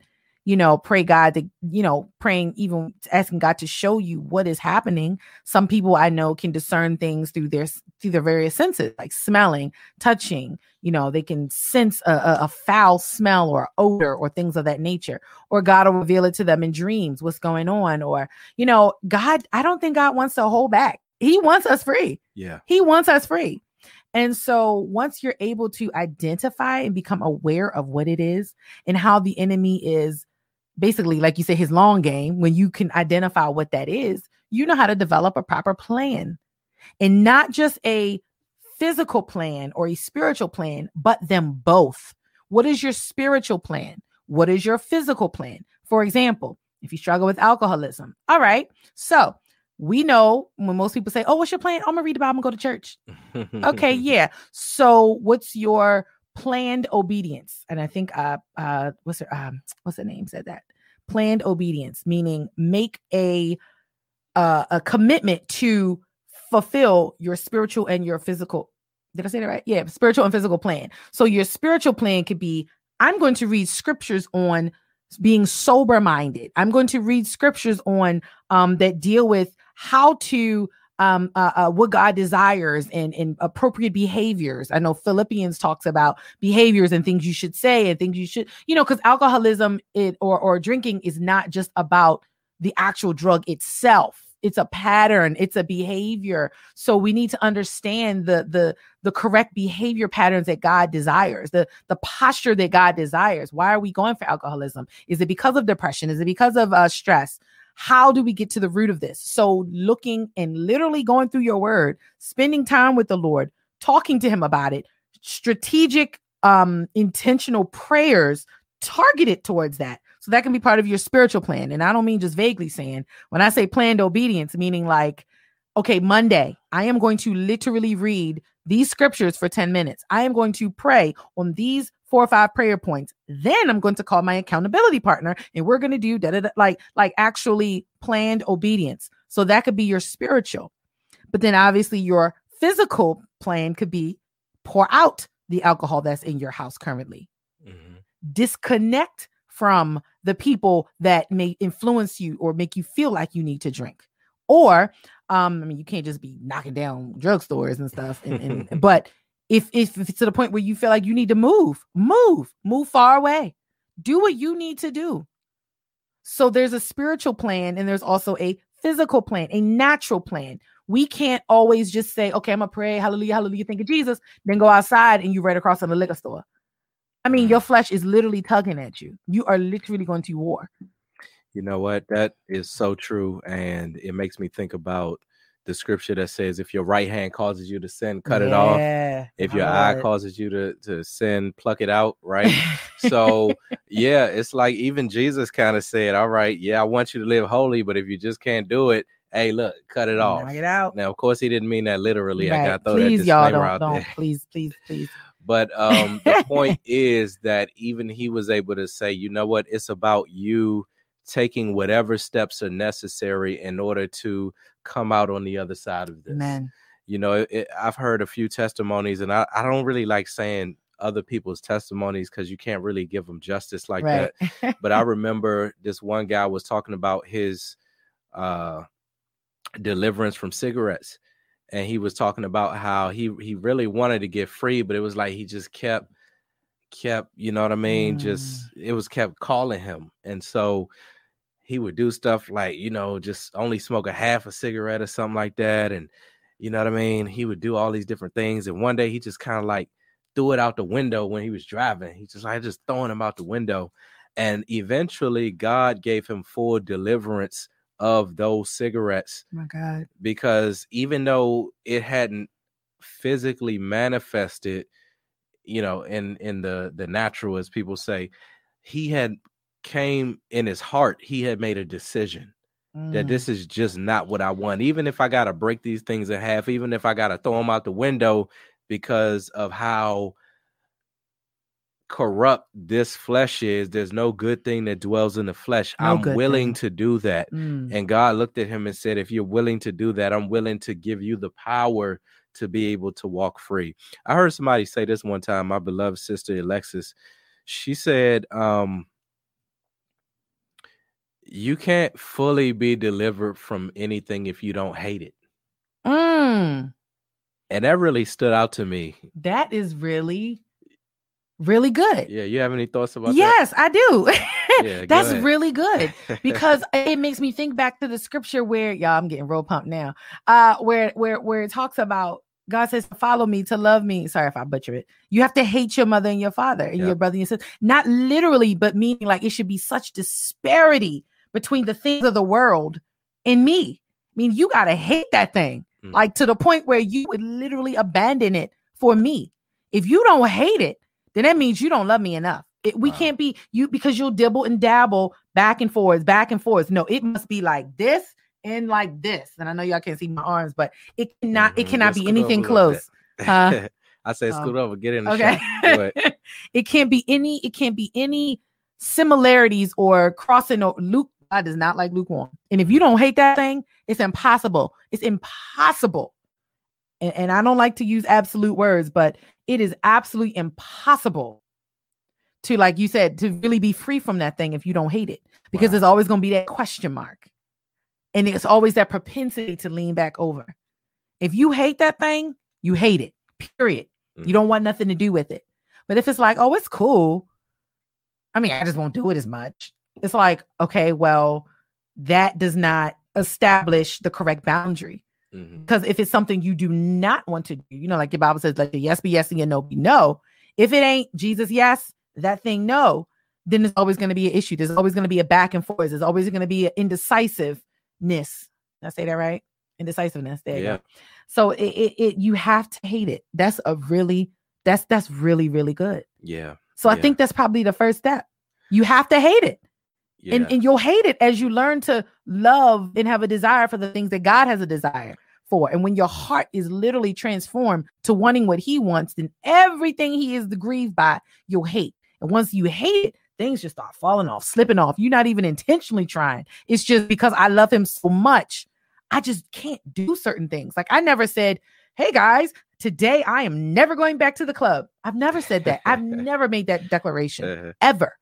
You know, pray God to, you know, praying, even asking God to show you what is happening. Some people I know can discern things through their through their various senses, like smelling, touching. You know, they can sense a, a, a foul smell or odor or things of that nature. Or God will reveal it to them in dreams, what's going on. Or, you know, God, I don't think God wants to hold back. He wants us free. yeah. He wants us free. And so once you're able to identify and become aware of what it is and how the enemy is basically, like you say, his long game, when you can identify what that is, you know how to develop a proper plan. and not just a physical plan or a spiritual plan, but them both. What is your spiritual plan? What is your physical plan? For example, if you struggle with alcoholism, all right. So we know when most people say, Oh, what's your plan? I'm gonna read the Bible and go to church. okay, yeah. So what's your planned obedience? And I think uh uh what's her um what's the name said that? Planned obedience, meaning make a uh, a commitment to fulfill your spiritual and your physical. Did I say that right? Yeah, spiritual and physical plan. So your spiritual plan could be I'm going to read scriptures on being sober minded. I'm going to read scriptures on um, that deal with how to um, uh, uh, what God desires and, and appropriate behaviors. I know Philippians talks about behaviors and things you should say and things you should, you know, because alcoholism it or or drinking is not just about the actual drug itself. It's a pattern. It's a behavior. So we need to understand the the the correct behavior patterns that god desires the the posture that god desires. Why are we going for alcoholism? Is it because of depression? Is it because of uh, stress how do we get to the root of this so looking and literally going through your word spending time with the lord talking to him about it strategic um intentional prayers targeted towards that so that can be part of your spiritual plan. And I don't mean just vaguely saying, when I say planned obedience, meaning like, okay, Monday, I am going to literally read these scriptures for 10 minutes. I am going to pray on these four or five prayer points. Then I'm going to call my accountability partner and we're going to do that like like actually planned obedience. So that could be your spiritual. But then obviously your physical plan could be pour out the alcohol that's in your house currently. Mm-hmm. Disconnect from the people that may influence you or make you feel like you need to drink. Or, um, I mean, you can't just be knocking down drugstores and stuff. And, and but if, if if it's to the point where you feel like you need to move, move, move far away, do what you need to do. So there's a spiritual plan and there's also a physical plan, a natural plan. We can't always just say, okay, I'm gonna pray, hallelujah, hallelujah, thank you, Jesus, then go outside and you right across in the liquor store. I mean, your mm. flesh is literally tugging at you. You are literally going to war. You know what? That is so true. And it makes me think about the scripture that says, if your right hand causes you to sin, cut yeah, it off. If your eye it. causes you to, to sin, pluck it out. Right. so, yeah, it's like even Jesus kind of said, all right, yeah, I want you to live holy, but if you just can't do it, hey, look, cut it off. Knock it out. Now, of course, he didn't mean that literally. Right. I got to throw please, that y'all don't, don't. Please, please, please. But um, the point is that even he was able to say, you know what, it's about you taking whatever steps are necessary in order to come out on the other side of this. Amen. You know, it, I've heard a few testimonies, and I, I don't really like saying other people's testimonies because you can't really give them justice like right. that. but I remember this one guy was talking about his uh, deliverance from cigarettes and he was talking about how he he really wanted to get free, but it was like he just kept kept, you know what I mean? Mm. Just it was kept calling him. And so he would do stuff like, you know, just only smoke a half a cigarette or something like that. And you know what I mean? He would do all these different things. And one day he just kind of like threw it out the window when he was driving. He just like just throwing him out the window. And eventually God gave him full deliverance of those cigarettes. Oh my God. Because even though it hadn't physically manifested, you know, in in the the natural, as people say, he had came in his heart, he had made a decision mm. that this is just not what I want. Even if I gotta break these things in half, even if I gotta throw them out the window because of how corrupt this flesh is, there's no good thing that dwells in the flesh. No I'm willing thing. to do that. Mm. And God looked at him and said, If you're willing to do that, I'm willing to give you the power to be able to walk free. I heard somebody say this one time, my beloved sister Alexis. She said, um, you can't fully be delivered from anything if you don't hate it. Mm. And that really stood out to me. That is really really good. Yeah, you have any thoughts about that? yes, that? I do. yeah, That's really good because it makes me think back to the scripture where y'all I'm getting real pumped now. Uh where where where it talks about God says, follow me to love me. Sorry if I butcher it. You have to hate your mother and your father and yep. your brother and your sister. Not literally, but meaning like it should be such disparity between the things of the world and me. I mean, you got to hate that thing. mm. like to the point where you would literally abandon it for me. If you don't hate it, then that means you don't love me enough. It, we wow. can't be you because you'll dibble and dabble back and forth, back and forth. No, it must be like this and like this. And I know y'all can't see my arms, but it cannot mm-hmm. it cannot be anything close. Uh, I say scoot um, over, get in the okay. it can't be any, it can't be any similarities or crossing or Luke God does not like lukewarm. And if you don't hate that thing, it's impossible. It's impossible. And, and I don't like to use absolute words, but it is absolutely impossible to, like you said, to really be free from that thing if you don't hate it, because wow. there's always going to be that question mark. And it's always that propensity to lean back over. If you hate that thing, you hate it, period. Mm-hmm. You don't want nothing to do with it. But if it's like, oh, it's cool, I mean, I just won't do it as much. It's like, okay, well, that does not establish the correct boundary. Because mm-hmm. if it's something you do not want to do, you know, like your Bible says, like the yes be yes and your no be no. If it ain't Jesus, yes, that thing no, then there's always going to be an issue. There's always going to be a back and forth. There's always going to be an indecisiveness. Did I say that right? Indecisiveness. There yeah. So it, it, it you have to hate it. That's a really that's that's really really good. Yeah. So I think that's probably the first step. You have to hate it. Yeah. And, and you'll hate it as you learn to love and have a desire for the things that God has a desire for. And when your heart is literally transformed to wanting what He wants, then everything He is grieved by, you'll hate. And once you hate it, things just start falling off, slipping off. You're not even intentionally trying. It's just because I love Him so much, I just can't do certain things. Like I never said, Hey guys, today I am never going back to the club. I've never said that. I've never made that declaration uh-huh. ever.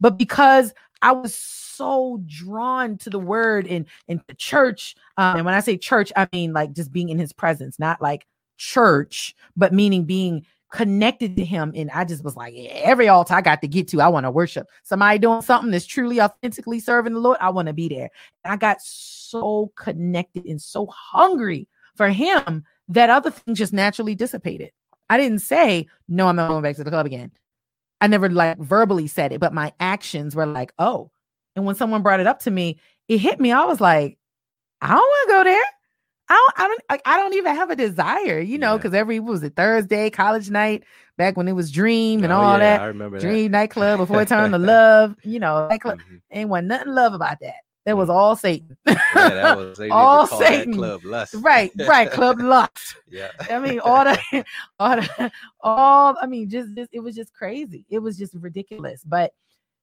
But because I was so drawn to the word and and the church. Um, and when I say church, I mean like just being in his presence, not like church, but meaning being connected to him. And I just was like, every altar I got to get to, I want to worship. Somebody doing something that's truly authentically serving the Lord, I want to be there. And I got so connected and so hungry for him that other things just naturally dissipated. I didn't say, no, I'm not going back to the club again. I never like verbally said it, but my actions were like, oh. And when someone brought it up to me, it hit me. I was like, I don't want to go there. I don't, I don't, like, I don't even have a desire, you know, because yeah. every was it Thursday, college night, back when it was Dream and oh, all yeah, that. I remember Dream that. nightclub before it turned to love, you know, nightclub. Mm-hmm. Ain't want nothing love about that. That was all Satan. yeah, that was all Satan. Club lust. Right, right. Club lust. yeah. I mean, all the, all the, all. I mean, just, just it was just crazy. It was just ridiculous. But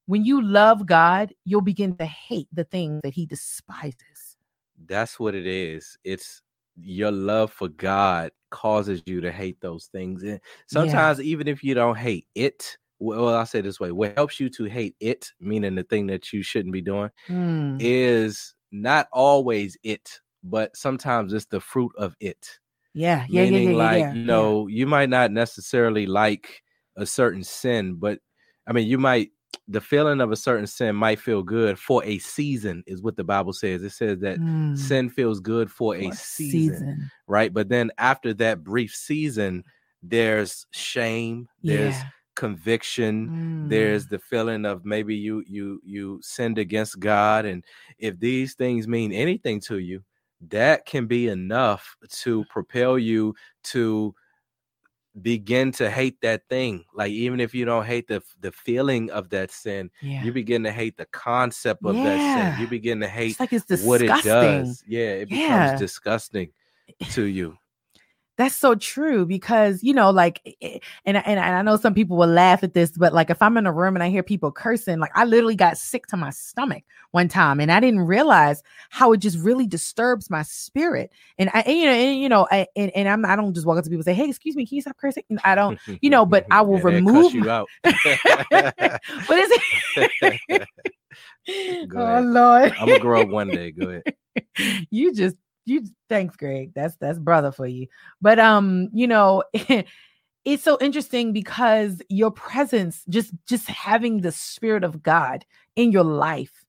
when you love God, you'll begin to hate the things that He despises. That's what it is. It's your love for God causes you to hate those things, and sometimes yeah. even if you don't hate it, well, I'll say this way: what helps you to hate it, meaning the thing that you shouldn't be doing, mm. is not always it, but sometimes it's the fruit of it. Yeah, yeah, meaning yeah, yeah, like yeah, you know, you might not necessarily like a certain sin, but I mean, you might the feeling of a certain sin might feel good for a season, is what the Bible says. It says that mm. sin feels good for, for a season, season, right? But then after that brief season, there's shame, there's yeah conviction. Mm. there's the feeling of maybe you you you sinned against god and if these things mean anything to you that can be enough to propel you to begin to hate that thing. Like even if you don't hate the the feeling of that sin yeah. you begin to hate the concept of yeah. that sin. You begin to hate like it's what it does. Yeah it becomes disgusting to you that's so true because you know, like, eh, eh, and, and and I know some people will laugh at this, but like, if I'm in a room and I hear people cursing, like, I literally got sick to my stomach one time, and I didn't realize how it just really disturbs my spirit. And I, and, you know, and, you know, I, and, and I'm I don't just walk up to people and say, "Hey, excuse me, can you stop cursing?" I don't, you know, but I will yeah, remove you out. what is it? oh Lord, I'm gonna grow up one day. Go ahead. you just you thanks greg. That's that's brother for you. But um you know it's so interesting because your presence just just having the spirit of god in your life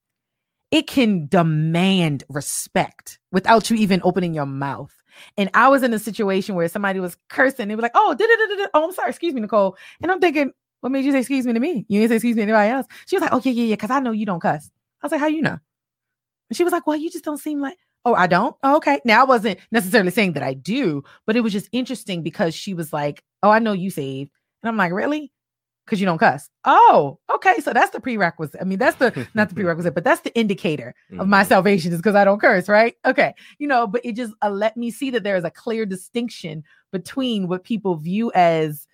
it can demand respect without you even opening your mouth. And i was in a situation where somebody was cursing. They were like oh oh i'm sorry. Excuse me nicole. And i'm thinking what made you say excuse me to me? You didn't say excuse me to anybody else. She was like oh yeah yeah yeah because i know you don't cuss. I was like how you know? And she was like well you just don't seem like Oh, I don't? Oh, okay. Now I wasn't necessarily saying that I do, but it was just interesting because she was like, Oh, I know you saved. And I'm like, Really? Because you don't cuss. Oh, okay. So that's the prerequisite. I mean, that's the not the prerequisite, but that's the indicator of my Mhm. salvation is because I don't curse, right? Okay. You know, but it just uh, let me see that there is a clear distinction between what people view as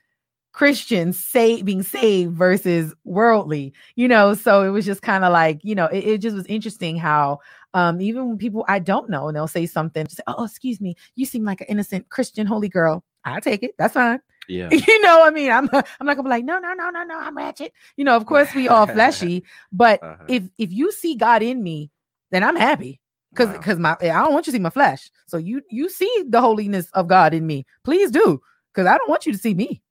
Christians say being saved versus worldly, you know. So it was just kind of like, you know, it, it just was interesting how um even when people I don't know and they'll say something, say, oh, excuse me, you seem like an innocent Christian holy girl. I take it. That's fine. Yeah. you know, I mean, I'm I'm not gonna be like, no, no, no, no, no, I'm ratchet. You know, of course we all fleshy, but Uh-huh. if if you see God in me, then I'm happy. Cause Wow. because my I don't want you to see my flesh. So you you see the holiness of God in me. Please do. Because I don't want you to see me.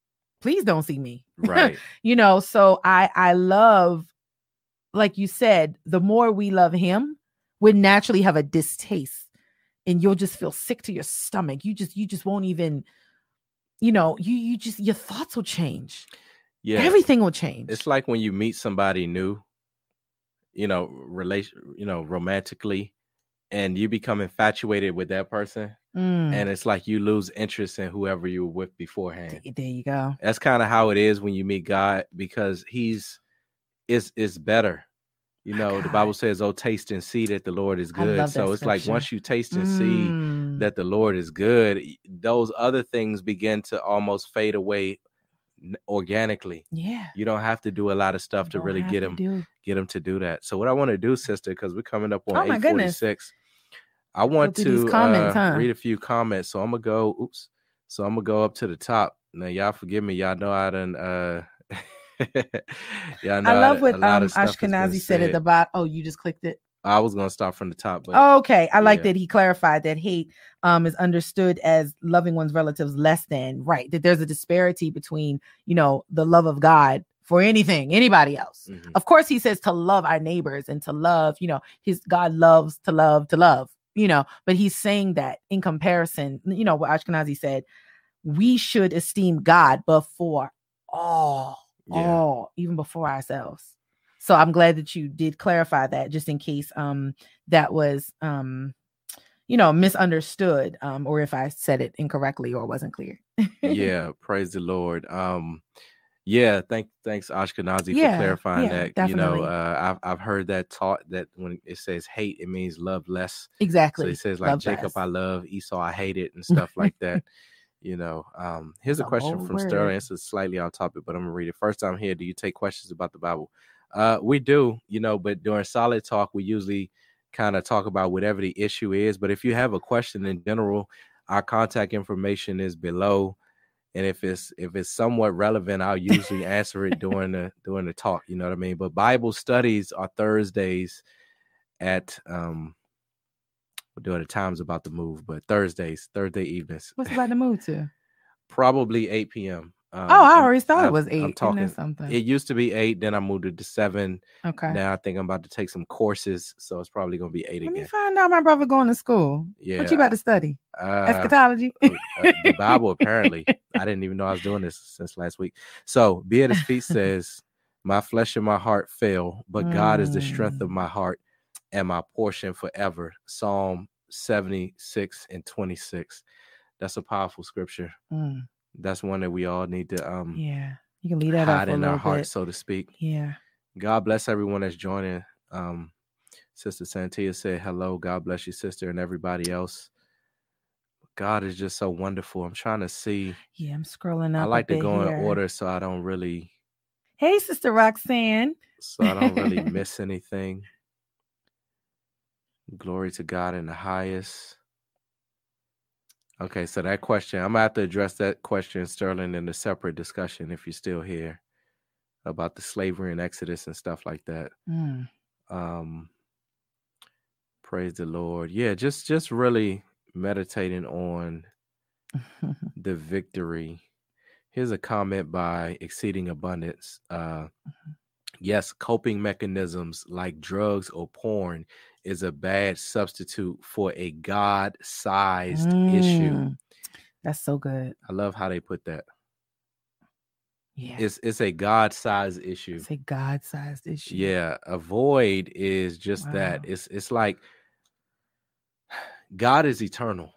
Please don't see me. Right. you know, so I I love, like you said, the more we love him, we naturally have a distaste and you'll just feel sick to your stomach. You just you just won't even, you know, you you just your thoughts will change. Yeah. Everything will change. it's like when you meet somebody new you know relation you know romantically and you become infatuated with that person Mm, and it's like you lose interest in whoever you were with beforehand there you go. that's kind of how it is when you meet god because he's is is better you know the bible says oh taste and see that the lord is good so it's like once you taste and see Mm, that the lord is good those other things begin to almost fade away organically yeah. you don't have to do a lot of stuff to really get them do- get them to do that. So what I want to do, sister, because we're coming up on Oh my goodness. forty six, I want to comments, uh, huh? read a few comments. So I'm gonna go. Oops. So I'm gonna go up to the top. Now y'all forgive me. Y'all know I done. Uh, y'all know I love done- what um of stuff has been Ashkenazi said at the bottom. Oh, you just clicked it. I was gonna start from the top, but Oh, okay. I like yeah. that he clarified that hate um is understood as loving one's relatives less than right. That there's a disparity between you know the love of God for anything, anybody else. Mhm. Of course, he says to love our neighbors and to love, you know, his God loves to love to love, you know, but he's saying that in comparison, you know, what Ashkenazi said, we should esteem God before all, Yeah. all, even before ourselves. So I'm glad that you did clarify that just in case um that was um you know misunderstood um or if I said it incorrectly or wasn't clear. yeah, praise the Lord. Um, yeah, thank thanks Ashkenazi Yeah, for clarifying yeah, that. You know, uh, I've I've heard that taught that when it says hate, it means love less. exactly. So he says like Love Jacob less. I love, Esau I hate it, and stuff like that. You know, um, here's a That's a question from word. Sterling. This is slightly off topic, but I'm gonna read it. First time here, do you take questions about the Bible? Uh, we do, you know, but during solid talk, we usually kind of talk about whatever the issue is. But if you have a question in general, our contact information is below. And if it's if it's somewhat relevant, I'll usually answer it during the during the talk. You know what I mean? But Bible studies are Thursdays at um we're doing the times about to move, but Thursdays, Thursday evenings, What's about to move to? probably 8 p.m. Um, oh, I I'm- thought I've- it was 8 I'm 8 Isn't talking. something. It used to be eight, then I moved it to seven. okay. Now I think I'm about to take some courses, so it's probably gonna be eight Let me again. find out my brother going to school. Yeah, What you about to study? uh, Eschatology. uh, the Bible apparently. I didn't even know I was doing this since last week. So, be at his feet says, "My flesh and my heart fail, but God is the strength of Mm. my heart and my portion forever." Psalm 76 and 26. That's a powerful scripture. Mm, That's one that we all need to um yeah. You can leave that hide in our hearts, so to speak. Yeah. God bless everyone that's joining. Um, Sister Santia said hello. God bless you, sister, and everybody else. God is just so wonderful. I'm trying to see. Yeah. I'm scrolling up. I like to go here. in order so I don't really Hey, Sister Roxanne. so I don't really miss anything. Glory to God in the highest. Okay, so that question, I'm gonna have to address that question, Sterling, in a separate discussion if you're still here about the slavery and Exodus and stuff like that. Mm, um praise the lord. Yeah just just really meditating on the victory. Here's a comment by exceeding abundance uh yes coping mechanisms like drugs or porn is a bad substitute for a god-sized issue Mm, That's so good. i love how they put that Yeah. it's it's a god-sized issue It's a God sized issue. Yeah, A void is just that. It's it's like God is eternal.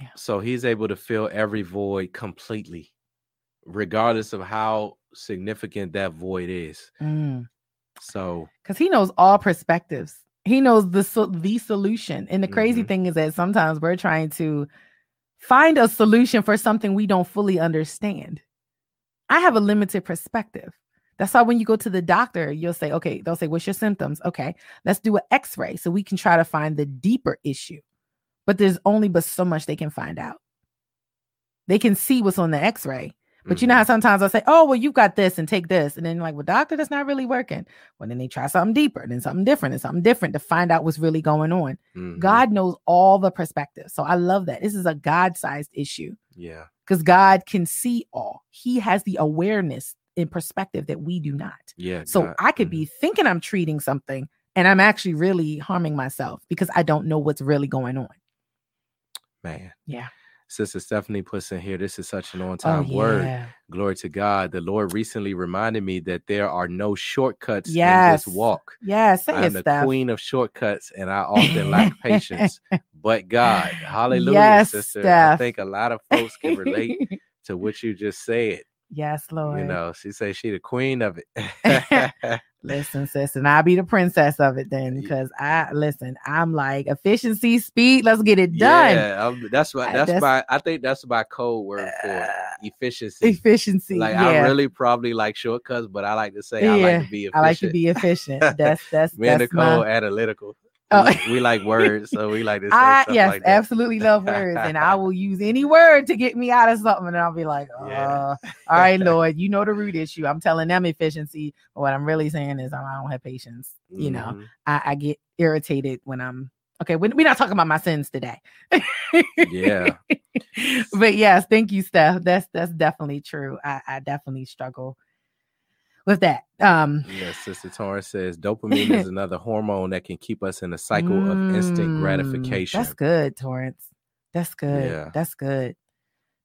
Yeah. So he's able to fill every void completely, regardless of how significant that void is. Mm. So because he knows all perspectives. He knows the the solution. And the crazy Mhm. thing is that sometimes we're trying to find a solution for something we don't fully understand. I have a limited perspective. That's why when you go to the doctor, you'll say, okay, they'll say, what's your symptoms? Okay, let's do an x-ray so we can try to find the deeper issue. But there's only but so much they can find out. They can see what's on the x-ray, but you know how sometimes I say, "Oh, well, you've got this, and take this," and then you're like, "Well, doctor, that's not really working." Well, then they try something deeper, and then something different, and something different to find out what's really going on. mhm, God knows all the perspectives, so I love that. This is a God-sized issue yeah, because God can see all. He has the awareness in perspective that we do not. yeah. So God- I could mhm, be thinking I'm treating something, and I'm actually really harming myself because I don't know what's really going on. man. Yeah. Sister Stephanie puts in here. This is such an Oh on-time word. yeah. Glory to God. The Lord recently reminded me that there are no shortcuts Yes. in this walk. Yeah. Say I'm the Steph. queen of shortcuts, and I often lack patience. But God, hallelujah, Yes, sister. I think a lot of folks can relate to what you just said. Yes, Lord. You know, she say she the queen of it. Listen, sis, and I'll be the princess of it then because I listen, I'm like efficiency, speed, let's get it done. Yeah, um, that's Uh, that's, that's- my I think that's my code word for Uh, efficiency. efficiency. Like yeah. I really probably like shortcuts, but I like to say I Yeah, like to be efficient. I like to be efficient. That's that's Me and that's Nicole my, analytical. Oh. We, we like words, so we like to say I stuff yes, like that. absolutely love words, and I will use any word to get me out of something, and I'll be like, uh, Yeah. all right, Lord, you know the root issue. I'm telling them efficiency, but what I'm really saying is I don't have patience. You know, Mhm. I, I get irritated when I'm okay. we- We're not talking about my sins today. Yeah. but yes, thank you, Steph. That's that's definitely true. I, I definitely struggle with that. Um, Yes, Sister Torrance says dopamine is another hormone that can keep us in a cycle of instant mm, gratification. That's good, Torrance. That's good. Yeah. That's good.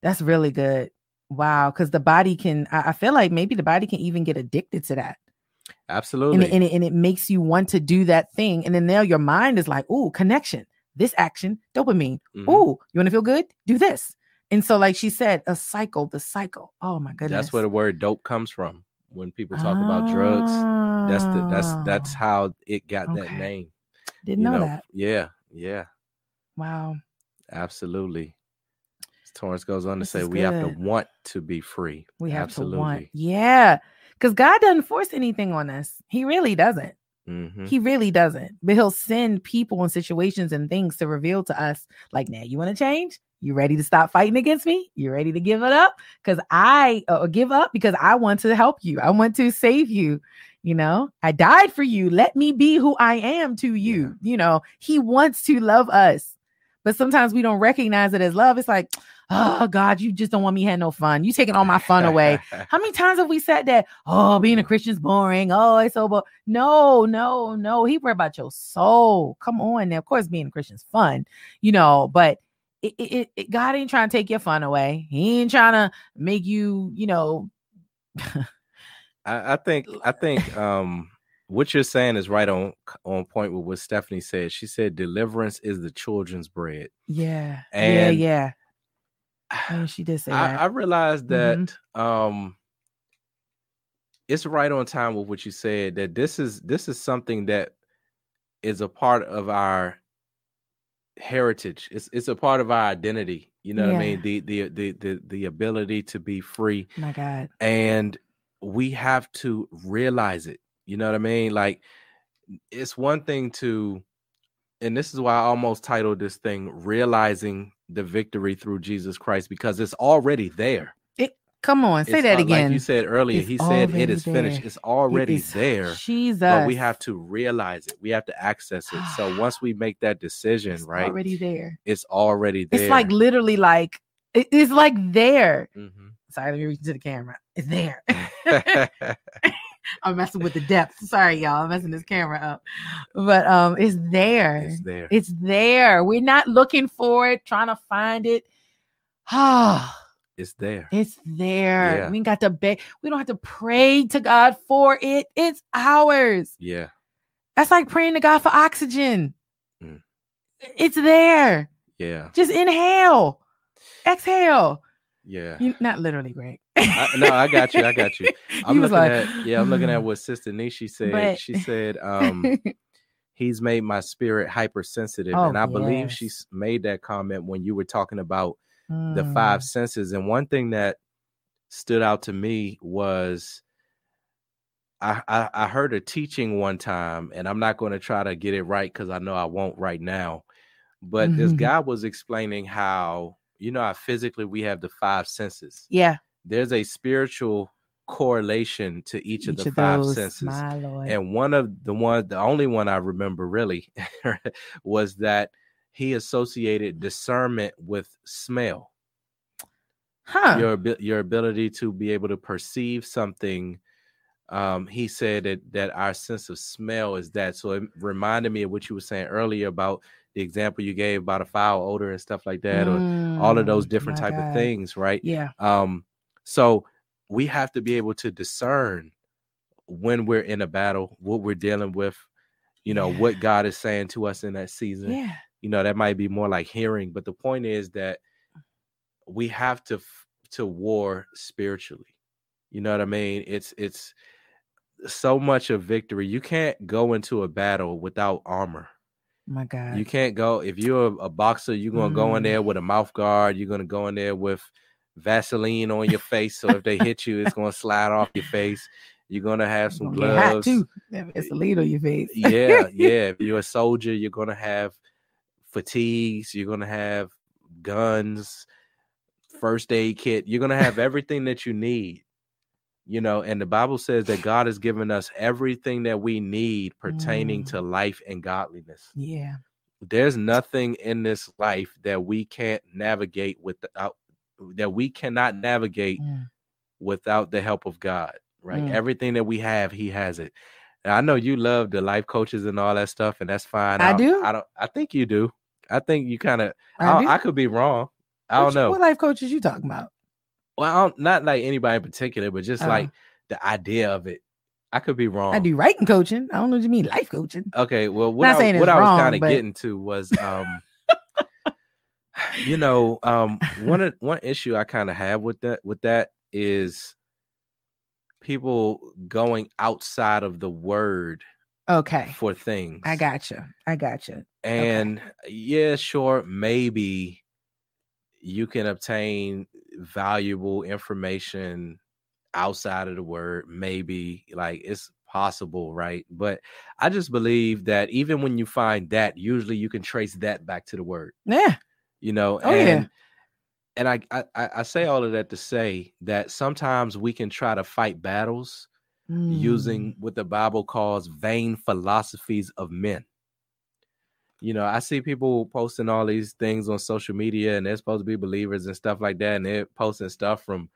That's really good. Wow, because the body can. I, I feel like maybe the body can even get addicted to that. and Absolutely. it, and, it, and it makes you want to do that thing and then now your mind is like oh connection this action dopamine Mhm. oh you want to feel good do this and so like she said a cycle the cycle oh my goodness That's where the word dope comes from. When people talk about drugs, that's the that's that's Ah, how it got that name. didn't you know, that Yeah, yeah, wow absolutely. Torrance goes on to say we have to want to be free. we have absolutely. to want yeah because god doesn't force anything on us he really doesn't hmm He really doesn't. But he'll send people and situations and things to reveal to us, like, now you want to change? You ready to stop fighting against me? You ready to give it up? Because I uh, give up because I want to help you. I want to save you. You know, I died for you. Let me be who I am to you. You know, he wants to love us. But sometimes we don't recognize it as love. It's like, oh God, you just don't want me to have no fun. You taking all my fun away. How many times have we said that? Oh, being a Christian's boring. Oh, it's so boring. No, no, no. He worry about your soul. Come on. Now, of course, being a Christian's fun, you know, but it, it, God ain't trying to take your fun away. He ain't trying to make you, you know, I, I think I think um what you're saying is right on on point with what Stephanie said. She said deliverance is the children's bread. yeah, And- yeah, yeah. Oh, she did say I, that. I realized that Mhm. um it's right on time with what you said that this is this is something that is a part of our heritage. It's it's a part of our identity. You know what I mean? The the the the the ability to be free My God. and we have to realize it. You know what I mean? Like it's one thing to and this is why I almost titled this thing realizing the victory through Jesus Christ because it's already there. Come on, say It's that al- again. Like you said earlier, It's he said it is already is finished. It's already is there. Jesus. But we have to realize it. We have to access it. So once we make that decision, It's right, already there. it's already there. It's like literally like it's like there. Mhm. Sorry, let me reach into the camera. It's there. I'm messing with the depth. Sorry, y'all. I'm messing this camera up. But um, it's there. it's there. It's there. We're not looking for it, trying to find it. Ah, It's there. it's there. Yeah. We got to beg. We don't have to pray to God for it. It's ours. Yeah. That's like praying to God for oxygen. Mm. It's there. Yeah. Just inhale, exhale. Yeah. You, not literally, Greg. I, no, I got you. I got you. I'm He looking like, at yeah, I'm looking at what Sister Nishi said. But- she said, um, he's made my spirit hypersensitive. Oh, and I believe she made that comment when you were talking about the Mm. five senses. And one thing that stood out to me was I, I, I heard a teaching one time, and I'm not going to try to get it right because I know I won't right now. But this Mhm. guy was explaining how, you know, how physically we have the five senses Yeah, there's a spiritual correlation to each, of the of five those, senses. And one of the one, the only one I remember really was that he associated discernment with smell. huh? Your your ability to be able to perceive something. Um, he said that that our sense of smell is that. So it reminded me of what you were saying earlier about the example you gave about a foul odor and stuff like that, or all of those Mm, different type of things, right? Yeah. Um, so we have to be able to discern when we're in a battle, what we're dealing with, you know, Yeah. what God is saying to us in that season. Yeah. You know, that might be more like hearing, but the point is that we have to to war spiritually. You know what I mean? It's it's so much of victory. You can't go into a battle without armor. My God. You can't go if you're a, a boxer. You're gonna go in Mm. there with a mouth guard. You're gonna go in there with Vaseline on your face, so if they hit you, it's gonna slide off your face. You're gonna have some Gonna gloves. too. It's a lead on your face. yeah, yeah. If you're a soldier, you're gonna have fatigues. You're gonna have guns, first aid kit. You're gonna have everything that you need. You know, and the Bible says that God has given us everything that we need pertaining Mm. to life and godliness Yeah. there's nothing in this life that we can't navigate without that we cannot navigate Mm. without the help of God, right? Mm. Everything that we have, he has it. And I know you love the life coaches and all that stuff, and that's fine. I don't- do? I don't I think you do. I think you kind of I I? I could be wrong. I What don't you- know. What life coaches you talking about? Well, I don't, not like anybody in particular, but just Oh. like the idea of it. I could be wrong. I do writing coaching. I don't know what you mean life coaching. Okay, well, what Not I, what I was kind of but- getting to was, um, you know, um, one one issue I kind of have with that with that is people going outside of the word Okay. for things. I got you. I got you. And yeah, sure, maybe you can obtain valuable information outside of the word. Maybe like it's possible, right? But I just believe that even when you find that, usually you can trace that back to the word, Yeah. you know? Oh, yeah. And I, I I say all of that to say that sometimes we can try to fight battles Mm. using what the Bible calls vain philosophies of men. You know, I see people posting all these things on social media and they're supposed to be believers and stuff like that. And they're posting stuff from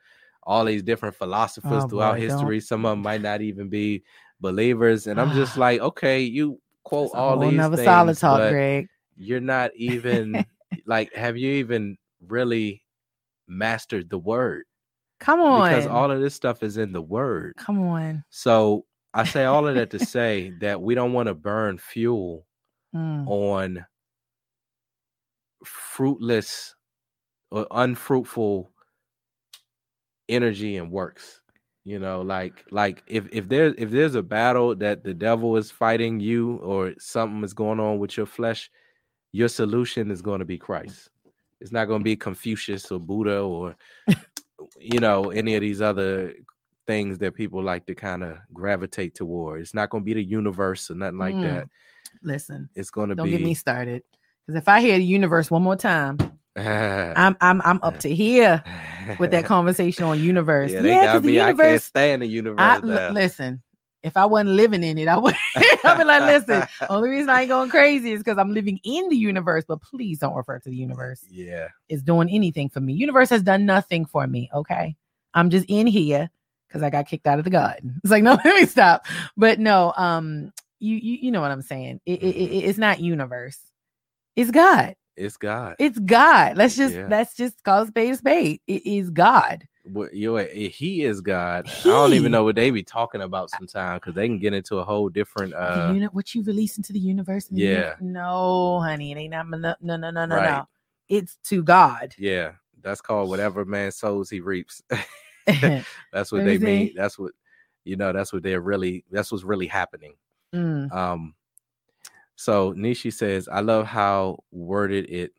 all these different philosophers Oh, throughout boy, don't- history. Some of them might not even be believers. And I'm just like, okay, you quote a all these things, solid talk, but Greg. you're not even like, have you even really mastered the word? Come on. Because all of this stuff is in the word. Come on. So I say all of that to say that we don't want to burn fuel Mm. on fruitless or unfruitful energy and works. You know, like like if if there's if there's a battle that the devil is fighting you or something is going on with your flesh, your solution is going to be Christ. It's not going to be Confucius or Buddha or you know any of these other things that people like to kind of gravitate toward. It's not going to be the universe or nothing like Mm. that. Listen, It's going to be. don't get me started. Because if I hear the universe one more time, I'm I'm I'm up to here with that conversation on universe. Yeah, Yeah, they because got the me. I can't universe. stand the universe. I, l- listen, if I wasn't living in it, I would. I'd be like, listen. Only reason I ain't going crazy is because I'm living in the universe. But please don't refer to the universe yeah, is doing anything for me. Universe has done nothing for me. Okay, I'm just in here because I got kicked out of the garden. It's like no, let me stop. But no, um, you you, you know what I'm saying. It, it, it- it's not universe. It's God. it's God. It's God. Let's just Yeah. let's just call a spade a spade. It is God. What you he is God. I don't even know what they be talking about sometimes because they can get into a whole different. the uh uni- what you release into the universe. the yeah. uni- no, honey, it ain't not. No, no, no, no, no, Right. no. it's to God. Yeah, that's called whatever man sows he reaps. that's what they mean. That's what you know. That's what they're really. That's what's really happening. Mm, Um, so Nishi says, I love how worded it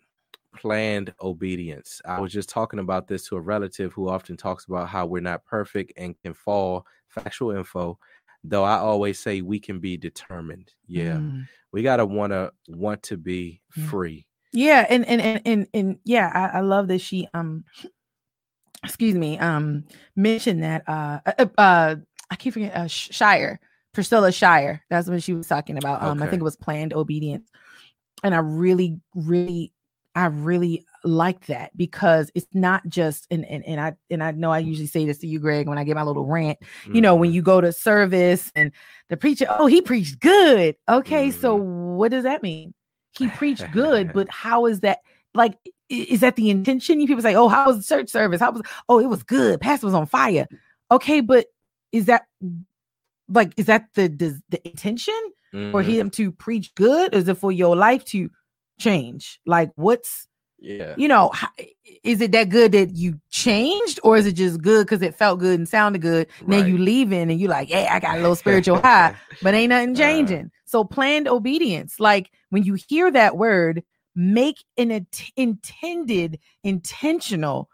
planned obedience. I was just talking about this to a relative who often talks about how we're not perfect and can fall factual info, though I always say we can be determined. Yeah. mm. We gotta wanna want to be Yeah. free. Yeah, and and and and, and yeah, I, I love that she um excuse me, um mentioned that uh uh, uh I keep forgetting uh Shirer, Priscilla Shirer. That's what she was talking about. Um I think it was planned obedience. And I really, really, I really like that because it's not just and and, and I and I know I usually say this to you, Greg, when I get my little rant you know, when Mhm. you go to service and the preacher, oh, he preached good. Okay, so what does that mean? He preached good, but how is that? Like, is that the intention? You people say, oh, how was the church service? How was? Oh, it was good. Pastor was on fire. Okay, but is that like is that the the, the intention for Mhm. him to preach good? Is it for your life to change? Like, what's yeah. you know, is it that good that you changed, or is it just good because it felt good and sounded good? Now Right. you leaving and you like, hey, I got a little spiritual high, but ain't nothing Uh. changing. so planned obedience, like when you hear that word, make an int- intended, intentional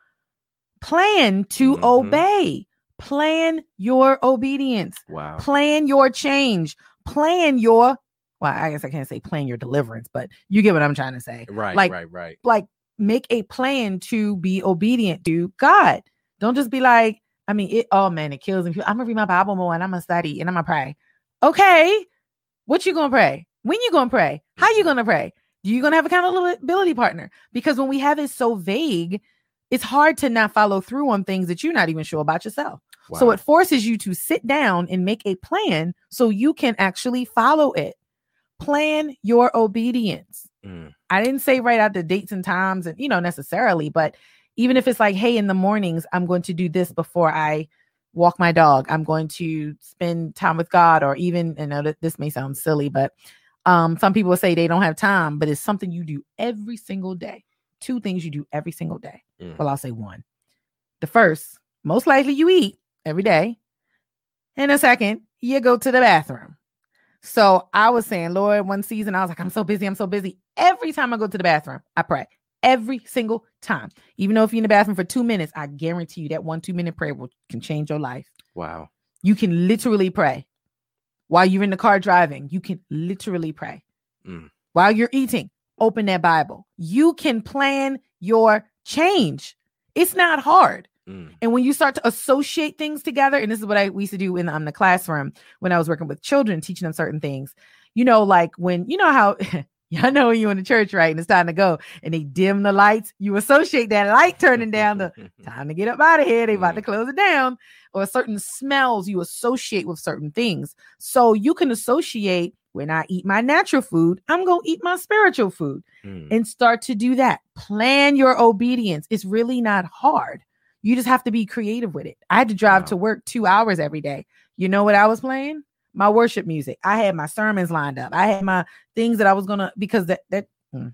plan to Mhm. obey. Plan your obedience. Wow. Plan your change. Plan your. Well, I guess I can't say plan your deliverance, but you get what I'm trying to say Right, like- right, right. like make a plan to be obedient to God. Don't just be like, I mean, it oh man, it kills me. I'm gonna read my Bible more and I'm gonna study and I'm gonna pray. Okay, what you gonna pray? When you gonna pray? How you mm-hmm. gonna pray? You gonna have accountability partner? Because when we have it so vague, it's hard to not follow through on things that you're not even sure about yourself. So it forces you to sit down and make a plan so you can actually follow it. Plan your obedience. Mm, I didn't say write out the dates and times and you know necessarily, but even if it's like, hey, in the mornings, I'm going to do this before I walk my dog. I'm going to spend time with God, or even I know that this may sound silly, but um, some people say they don't have time, but it's something you do every single day. Two things you do every single day. Mm. Well, I'll say one. The first, most likely you eat every day. And the second, you go to the bathroom. So I was saying, Lord, one season I was like, I'm so busy, I'm so busy. Every time I go to the bathroom, I pray. Every single time. Even though if you're in the bathroom for two minutes, I guarantee you that one two minute prayer will can change your life. wow. You can literally pray. While you're in the car driving, you can literally pray. Mm. While you're eating, open that Bible. You can plan your change. It's not hard. Mm, And when you start to associate things together, and this is what I we used to do in the, um, the classroom when I was working with children, teaching them certain things. You know, like when you know how y'all know when you're in the church, right? And it's time to go, and they dim the lights. You associate that light turning down the time to get up out of here. They about to close it down. Or certain smells you associate with certain things. So you can associate when I eat my natural food, I'm gonna eat my spiritual food mm. and start to do that. Plan your obedience. It's really not hard. You just have to be creative with it. I had to drive Wow. to work two hours every day. You know what I was playing? My worship music. I had my sermons lined up. I had my things that I was gonna because that that mm.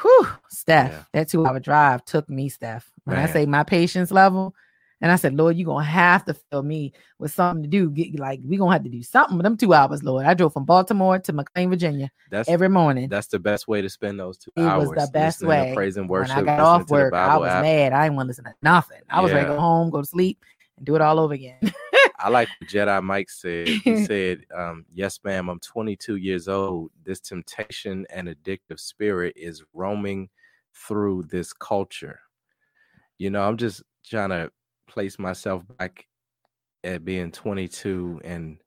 whew, Steph, Yeah. that two hour drive took me, Steph. When I say my patience level, and I said, Lord, you're gonna have to fill me with something to do. Get like we're gonna have to do something with them two hours, Lord. I drove from Baltimore to McLean, Virginia That's every morning. that's the best way to spend those two It hours. was the best way. praise and when worship. I got off work, I was app. mad. I didn't want to listen to nothing. I was ready to go home, go to sleep, and do it all over again. I like what Jedi Mike said. He said, um, Yes, ma'am, I'm 22 years old. This temptation and addictive spirit is roaming through this culture. You know, I'm just trying to place myself back at being 22 and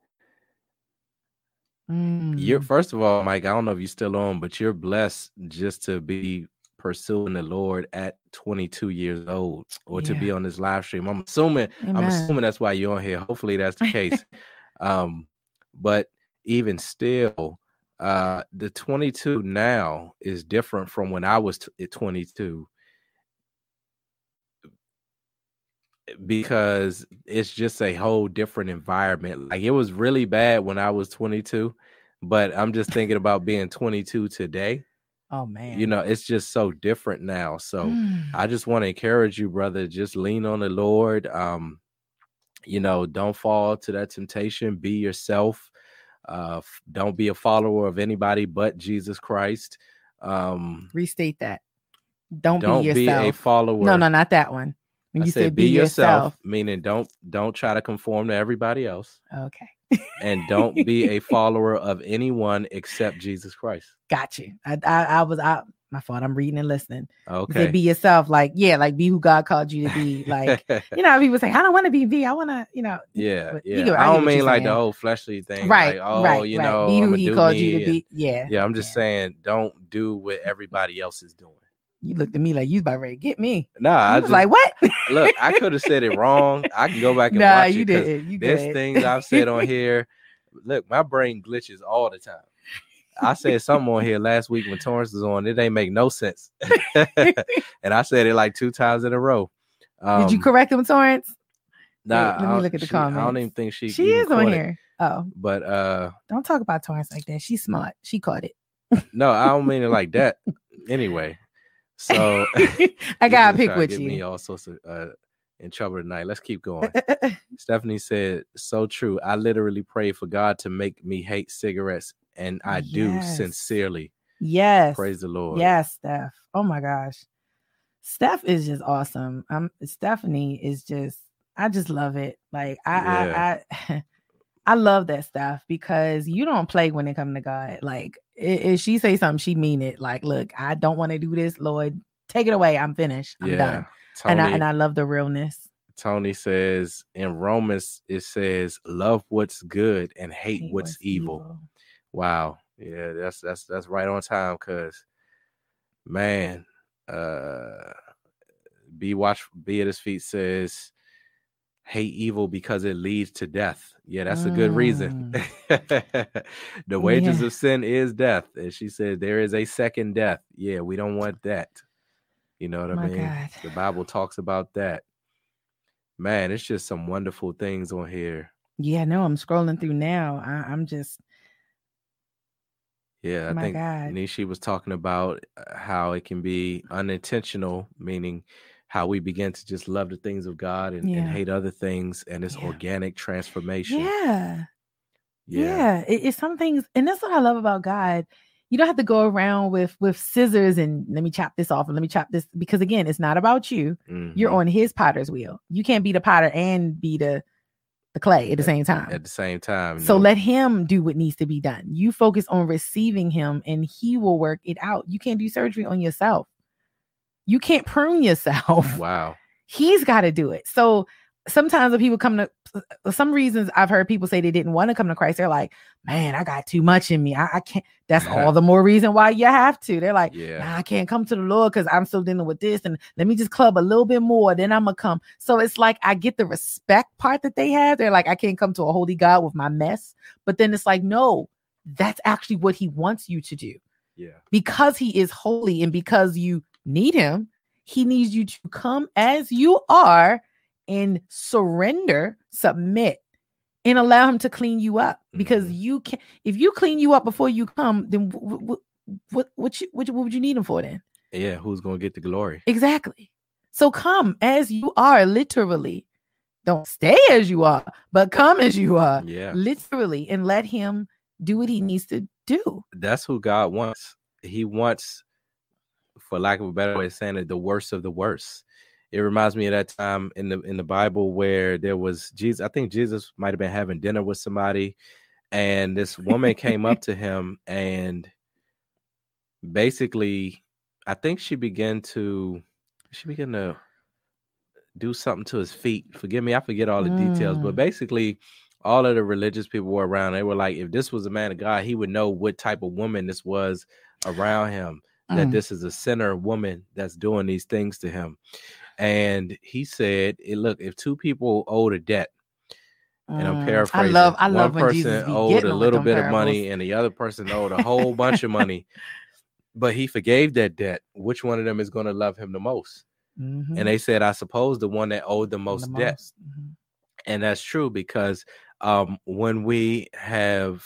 you're Mm. first of all mike i don't know if you're still on but you're blessed just to be pursuing the lord at 22 years old or to be on this live stream. I'm assuming i'm assuming that's why you're on here. Hopefully that's the case. Um but even still uh the 22 now is different from when i was t- at 22 because it's just a whole different environment. Like it was really bad when I was 22, but I'm just thinking about being 22 today. Oh man. You know, it's just so different now. So Mm. I just want to encourage you, brother. Just lean on the Lord. Um, you know, don't fall to that temptation. Be yourself. Uh, don't be a follower of anybody but Jesus Christ. Um, restate that. Don't, don't be be, a follower. no, no, not that one. When I you said be yourself. meaning don't don't try to conform to everybody else, Okay. and don't be a follower of anyone except Jesus Christ. Got you. I I, I was I my fault. I'm reading and listening. Okay. said be yourself, like yeah, like be who God called you to be. Like you know, people say, I don't want to be me. I want to, you know. yeah, yeah. get- I don't mean like the saying. whole fleshly thing. right, like, oh, right, you right. know, be who He called me you to be. Yeah. Yeah, I'm just Yeah. saying, don't do what everybody else is doing. You looked at me like you was about ready to get me. Nah, I I was just like, what? look. I could have said it wrong. I can go back and nah, watch you it did. You There's things I've said on here. Look, my brain glitches all the time. I said something on here last week when Torrance was on. It ain't make no sense, and I said it like two times in a row. Um, Did you correct him, Torrance? Nah, let me look at the she- I don't even think she. She is on caught it. here. Oh, But uh, don't talk about Torrance like that. She's smart. She caught it. no, I don't mean it like that. Anyway, so I gotta pick with get Me you. all sorts of uh, in trouble tonight. Let's keep going. Stephanie said, "So true. I literally pray for God to make me hate cigarettes, and I do sincerely. yes. Praise the Lord. Yes, Steph. Oh my gosh. Steph is just awesome. Um Stephanie is just I just love it. Like I I I I love that stuff because you don't play when it comes to God. Like if she say something, she mean it. Like, look, I don't want to do this, Lord. Take it away. I'm finished. I'm yeah. done. Tony, And I and I love the realness. Tony says in Romans it says, "Love what's good and hate, Hate what's, evil. Wow. Yeah, that's that's that's right on time. Cause man, uh, be watch be at his feet says, hate evil because it leads to death. Yeah, that's a good reason. the wages Yeah. of sin is death, and she said there is a second death. Yeah, we don't want that. You know what My I mean? God. The Bible talks about that. Man, it's just some wonderful things on here. Yeah, no, I'm scrolling through now. I, I'm just Yeah, I My think God. Nishi was talking about uh, how it can be unintentional, meaning how we begin to just love the things of God and, and hate other things, and it's Yeah. organic transformation. yeah. yeah, Yeah, it- it's some things, and that's what I love about God. You don't have to go around with with scissors and let me chop this off and let me chop this because again, it's not about you. You're Mhm. on His potter's wheel. You can't be the potter and be the the clay at the same time. at the same time. So no. let Him do what needs to be done. You focus on receiving Him, and He will work it out. You can't do surgery on yourself. You can't prune yourself. wow. He's got to do it. So sometimes when people come to some reasons I've heard people say they didn't want to come to Christ. They're like, man, I got too much in me. I, I can't. That's all the more reason why you have to. They're like, Yeah. nah, I can't come to the Lord because I'm still dealing with this. And let me just club a little bit more. Then I'm gonna come. So it's like I get the respect part that they have. They're like, I can't come to a holy God with my mess. But then it's like, no, that's actually what he wants you to do Yeah. because he is holy and because you need him, he needs you to come as you are and surrender, submit, and allow him to clean you up. Because Mhm. you can, if you clean you up before you come, then what what what what, you, what, what would you need him for then? Yeah. Who's gonna get the glory? Exactly. So come as you are, literally. Don't stay as you are, but come as you are, Yeah. literally, and let him do what he needs to do. That's who God wants. He wants, for lack of a better way of saying it, the worst of the worst. It reminds me of that time in the in the Bible where there was Jesus. I think Jesus might have been having dinner with somebody, and this woman came up to him and basically, I think she began to she began to do something to his feet. Forgive me, I forget all the details, but Mm. basically, all of the religious people were around. They were like, if this was a man of God, he would know what type of woman this was around him. That Mm. this is a sinner woman that's doing these things to him. And he said, "Look, if two people owed a debt, and I'm Mm. paraphrasing, I love I one love when person owed a little bit of money, and the other person owed a whole bunch of money, but he forgave that debt. Which one of them is going to love him the most?" Mhm. And they said, "I suppose the one that owed the most The debt." most. Mhm. and that's true because um when we have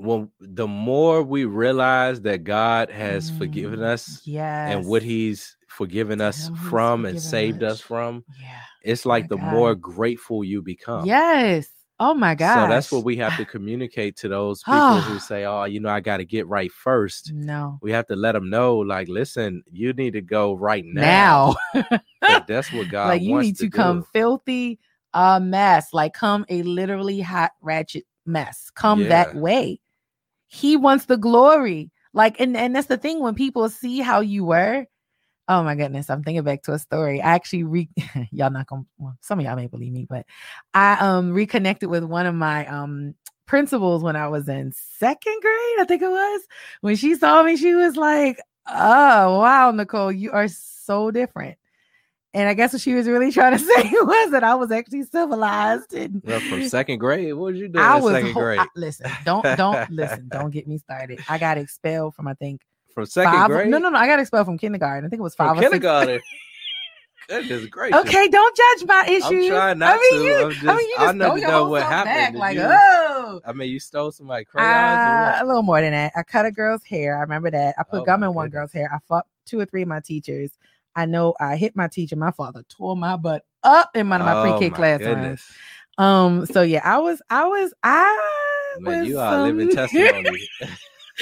when the more we realize that God has forgiven Mm, us Yes. and what He's forgiven us who's from and saved us us. from, Yeah. it's like my the God. more grateful you become. Yes. Oh my god. So that's what we have to communicate to those people who say, "Oh, you know, I got to get right first. No. We have to let them know, like, listen, you need to go right now. Now. That's what God like you need to, to come filthy a mess like come a literally hot ratchet mess come that way he wants the glory. Like and and that's the thing when people see how you were oh my goodness i'm thinking back to a story. I actually re y'all not gonna well, some of y'all may believe me but i um reconnected with one of my um principals when i was in second grade i think it was. When she saw me she was like oh wow nicole you are so different and I guess what she was really trying to say was that I was actually civilized and Well, from second grade, what was you doing I in was second ho- grade? I- listen, don't don't listen, don't get me started. I got expelled from I think from second five. grade? No, no, no. I got expelled from kindergarten. I think it was from five or kindergarten. that is great. Okay, don't judge my issues. I'm trying not I mean, to. You, I'm I mean, you I just to your know what happened. Back, like, you- oh, I mean, you stole somebody's crayons Uh, a little more than that. I cut a girl's hair. I remember that. I put Oh, gum in one goodness. girl's hair. I fought two or three of my teachers. I know I hit my teacher. My father tore my butt up in one of my Oh, pre-K goodness. Um, so yeah, I was, I was, I Man, was, you are a living testimony.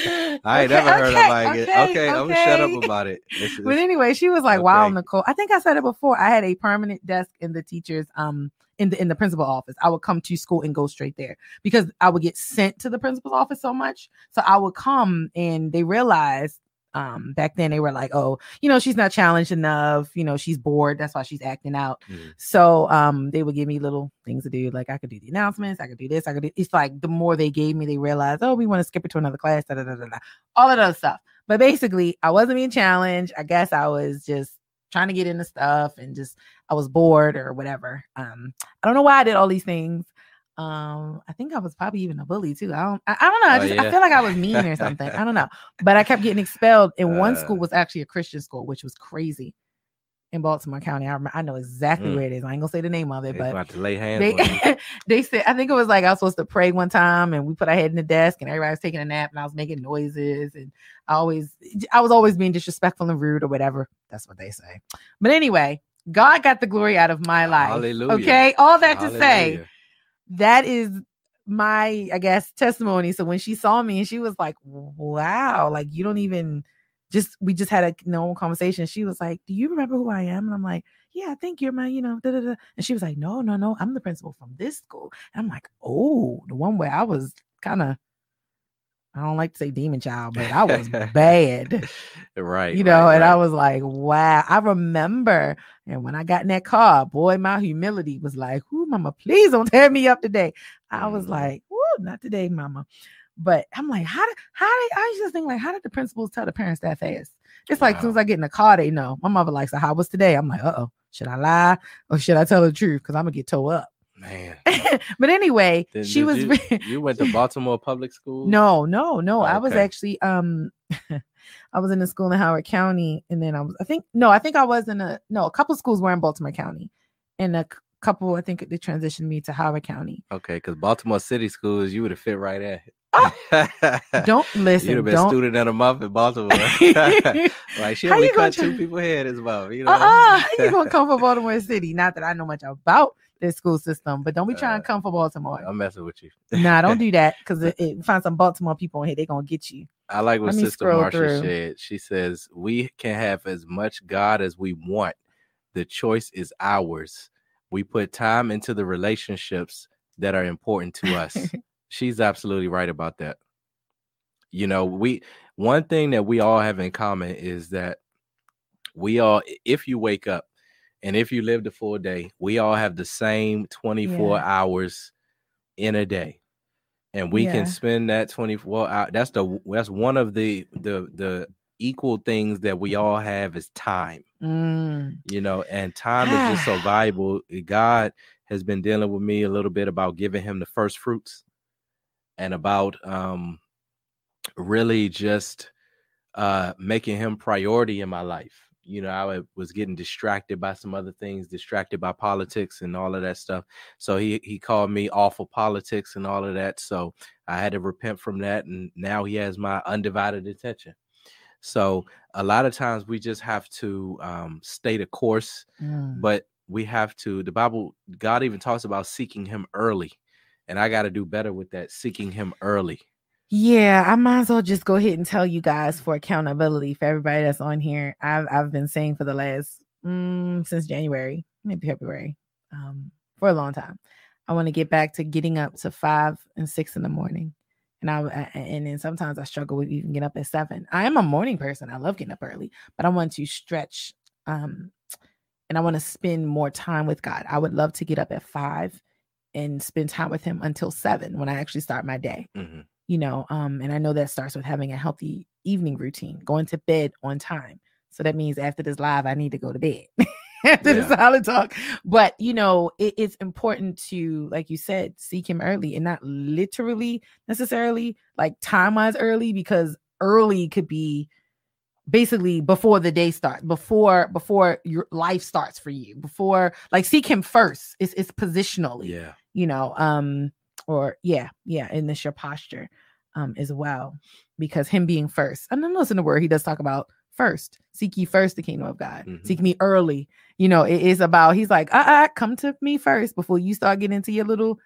I ain't Okay, never heard okay, nobody get okay, okay. I'm gonna shut up about it. This But anyway, she was like, "Wow, Nicole." I think I said it before. I had a permanent desk in the teachers, um, in the in the principal office. I would come to school and go straight there because I would get sent to the principal's office so much. So I would come, and they realized, um, back then they were like, "Oh, you know, she's not challenged enough. You know, she's bored. That's why she's acting out." Mm. So, um, they would give me little things to do, like I could do the announcements, I could do this, I could do. It's like the more they gave me, they realized, oh, we want to skip it to another class, da da da da da, all of that stuff. But basically, I wasn't being challenged. I guess I was just trying to get into stuff and just I was bored or whatever. Um, I don't know why I did all these things. Um, I think I was probably even a bully too. I don't I, I don't know. I Oh, just yeah? I feel like I was mean or something. I don't know. But I kept getting expelled. And one Uh. school was actually a Christian school, which was crazy in Baltimore County. I remember, I know exactly Mm. where it is. I ain't gonna say the name of They it, but lay hands they they said I think it was like I was supposed to pray one time and we put our head in the desk and everybody was taking a nap and I was making noises and I always I was always being disrespectful and rude or whatever. That's what they say. But anyway, God got the glory out of my life. Hallelujah. Okay. All that to say, Hallelujah. That is my I guess testimony. So when she saw me and she was like, Wow, like you don't even just we just had a normal conversation. She was like, Do you remember who I am? And I'm like, Yeah, I think you're my, you know, da, da, da. and she was like, No, no, no, I'm the principal from this school. And I'm like, Oh, the one where I was kind of I don't like to say demon child, but I was bad right. you know, right, and I was like, wow. I remember, and when I got in that car, boy, my humility was like, "Ooh, mama, please don't tear me up today." I was Mhm. like, "Woo, not today, mama." But I'm like, how did how did I just think like, how did the principals tell the parents that fast? It's like as soon as I get in the car, they know. My mother likes, so how was today? I'm like, uh oh, should I lie or should I tell the truth? Because I'm gonna get towed up. Man. but anyway, she did was. You, you went to Baltimore public school. no, no, no. I was Okay. actually um I was in a school in Howard County and then I was I think no, I think I was in a no, a couple schools were in Baltimore County. And a couple I think they transitioned me to Howard County. Okay, because Baltimore City schools, you would have fit right in. Don't listen. You'd have been don't student of the month in Baltimore. like she only cut two try- people head as well. You know. uh-uh, how you gonna come for Baltimore City? Not that I know much about their school system, but don't be trying to come for Baltimore. I'm messing with you. nah, don't do that because it, find some Baltimore people in here, they're gonna get you. I like what Sister Marsha through. said. She says, We can have as much God as we want. The choice is ours. We put time into the relationships that are important to us. She's absolutely right about that. You know, we one thing that we all have in common is that we all, if you wake up and if you live the full day, we all have the same 24 Yeah. hours in a day. And we Yeah. can spend that 24 hours. That's the that's one of the the the equal things that we all have is time Mm, you know, and time is just so valuable. God has been dealing with me a little bit about giving him the first fruits and about um really just uh making him priority in my life. You know, I was getting distracted by some other things, distracted by politics and all of that stuff. So he he called me awful politics and all of that. So I had to repent from that, and now he has my undivided attention. So a lot of times we just have to um, stay the course, Mm. but we have to. The Bible, God even talks about seeking Him early, and I got to do better with that. Seeking Him early. Yeah, I might as well just go ahead and tell you guys for accountability for everybody that's on here. I've I've been saying for the last mm, since January, maybe February, um, for a long time. I want to get back to getting up to five and six in the morning, and I and then sometimes I struggle with even getting up at seven. I am a morning person. I love getting up early, but I want to stretch, um, and I want to spend more time with God. I would love to get up at five and spend time with Him until seven when I actually start my day Mhm. You know um and i know that starts with having a healthy evening routine going to bed on time so that means after this live i need to go to bed after Yeah. solid talk but you know it, it's important to like you said seek him early and not literally necessarily like time wise early because early could be basically before the day starts before before your life starts for you before like seek him first it's it's positionally Yeah. you know um or yeah yeah and this your posture um as well because him being first and then listen to word he does talk about first seek ye first the kingdom of god Mhm. seek me early you know it is about he's like uh, uh come to me first before you start getting into your little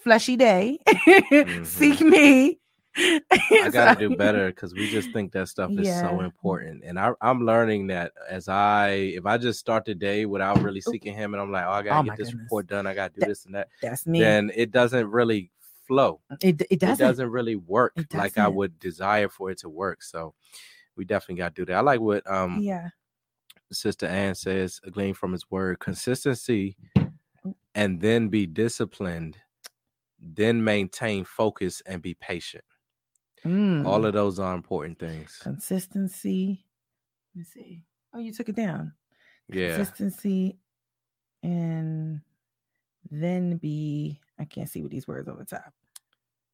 fleshy day seek me I got to do better because we just think that stuff is so important, and I, I'm learning that as I, if I just start the day without really seeking Him, and I'm like, oh, I Oh gotta my get this goodness. report done, I gotta do That- this and that, that's me then it doesn't really flow. it, it It doesn't, doesn't really work It like I would desire for it to work. So we definitely got to do that. I like what um yeah Sister Ann says, glean from His Word, consistency, and then be disciplined, then maintain focus and be patient. Mm. All of those are important things. consistency let me see oh you took it down Yeah. consistency and then be I can't see what these words over top.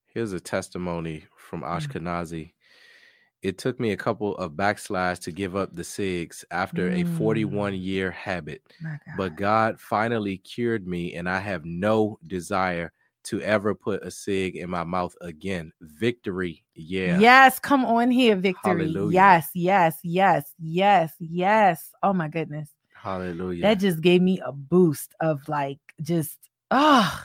Here's a testimony from Mm. Ashkenazi. It took me a couple of backslides to give up the cigs after a Mm. 41 year habit, God. but God finally cured me, and I have no desire to ever put a cig in my mouth again. Victory. Yeah. Yes, come on here, victory. Hallelujah. Yes, yes, yes, yes, yes. Oh my goodness. Hallelujah. That just gave me a boost of like just oh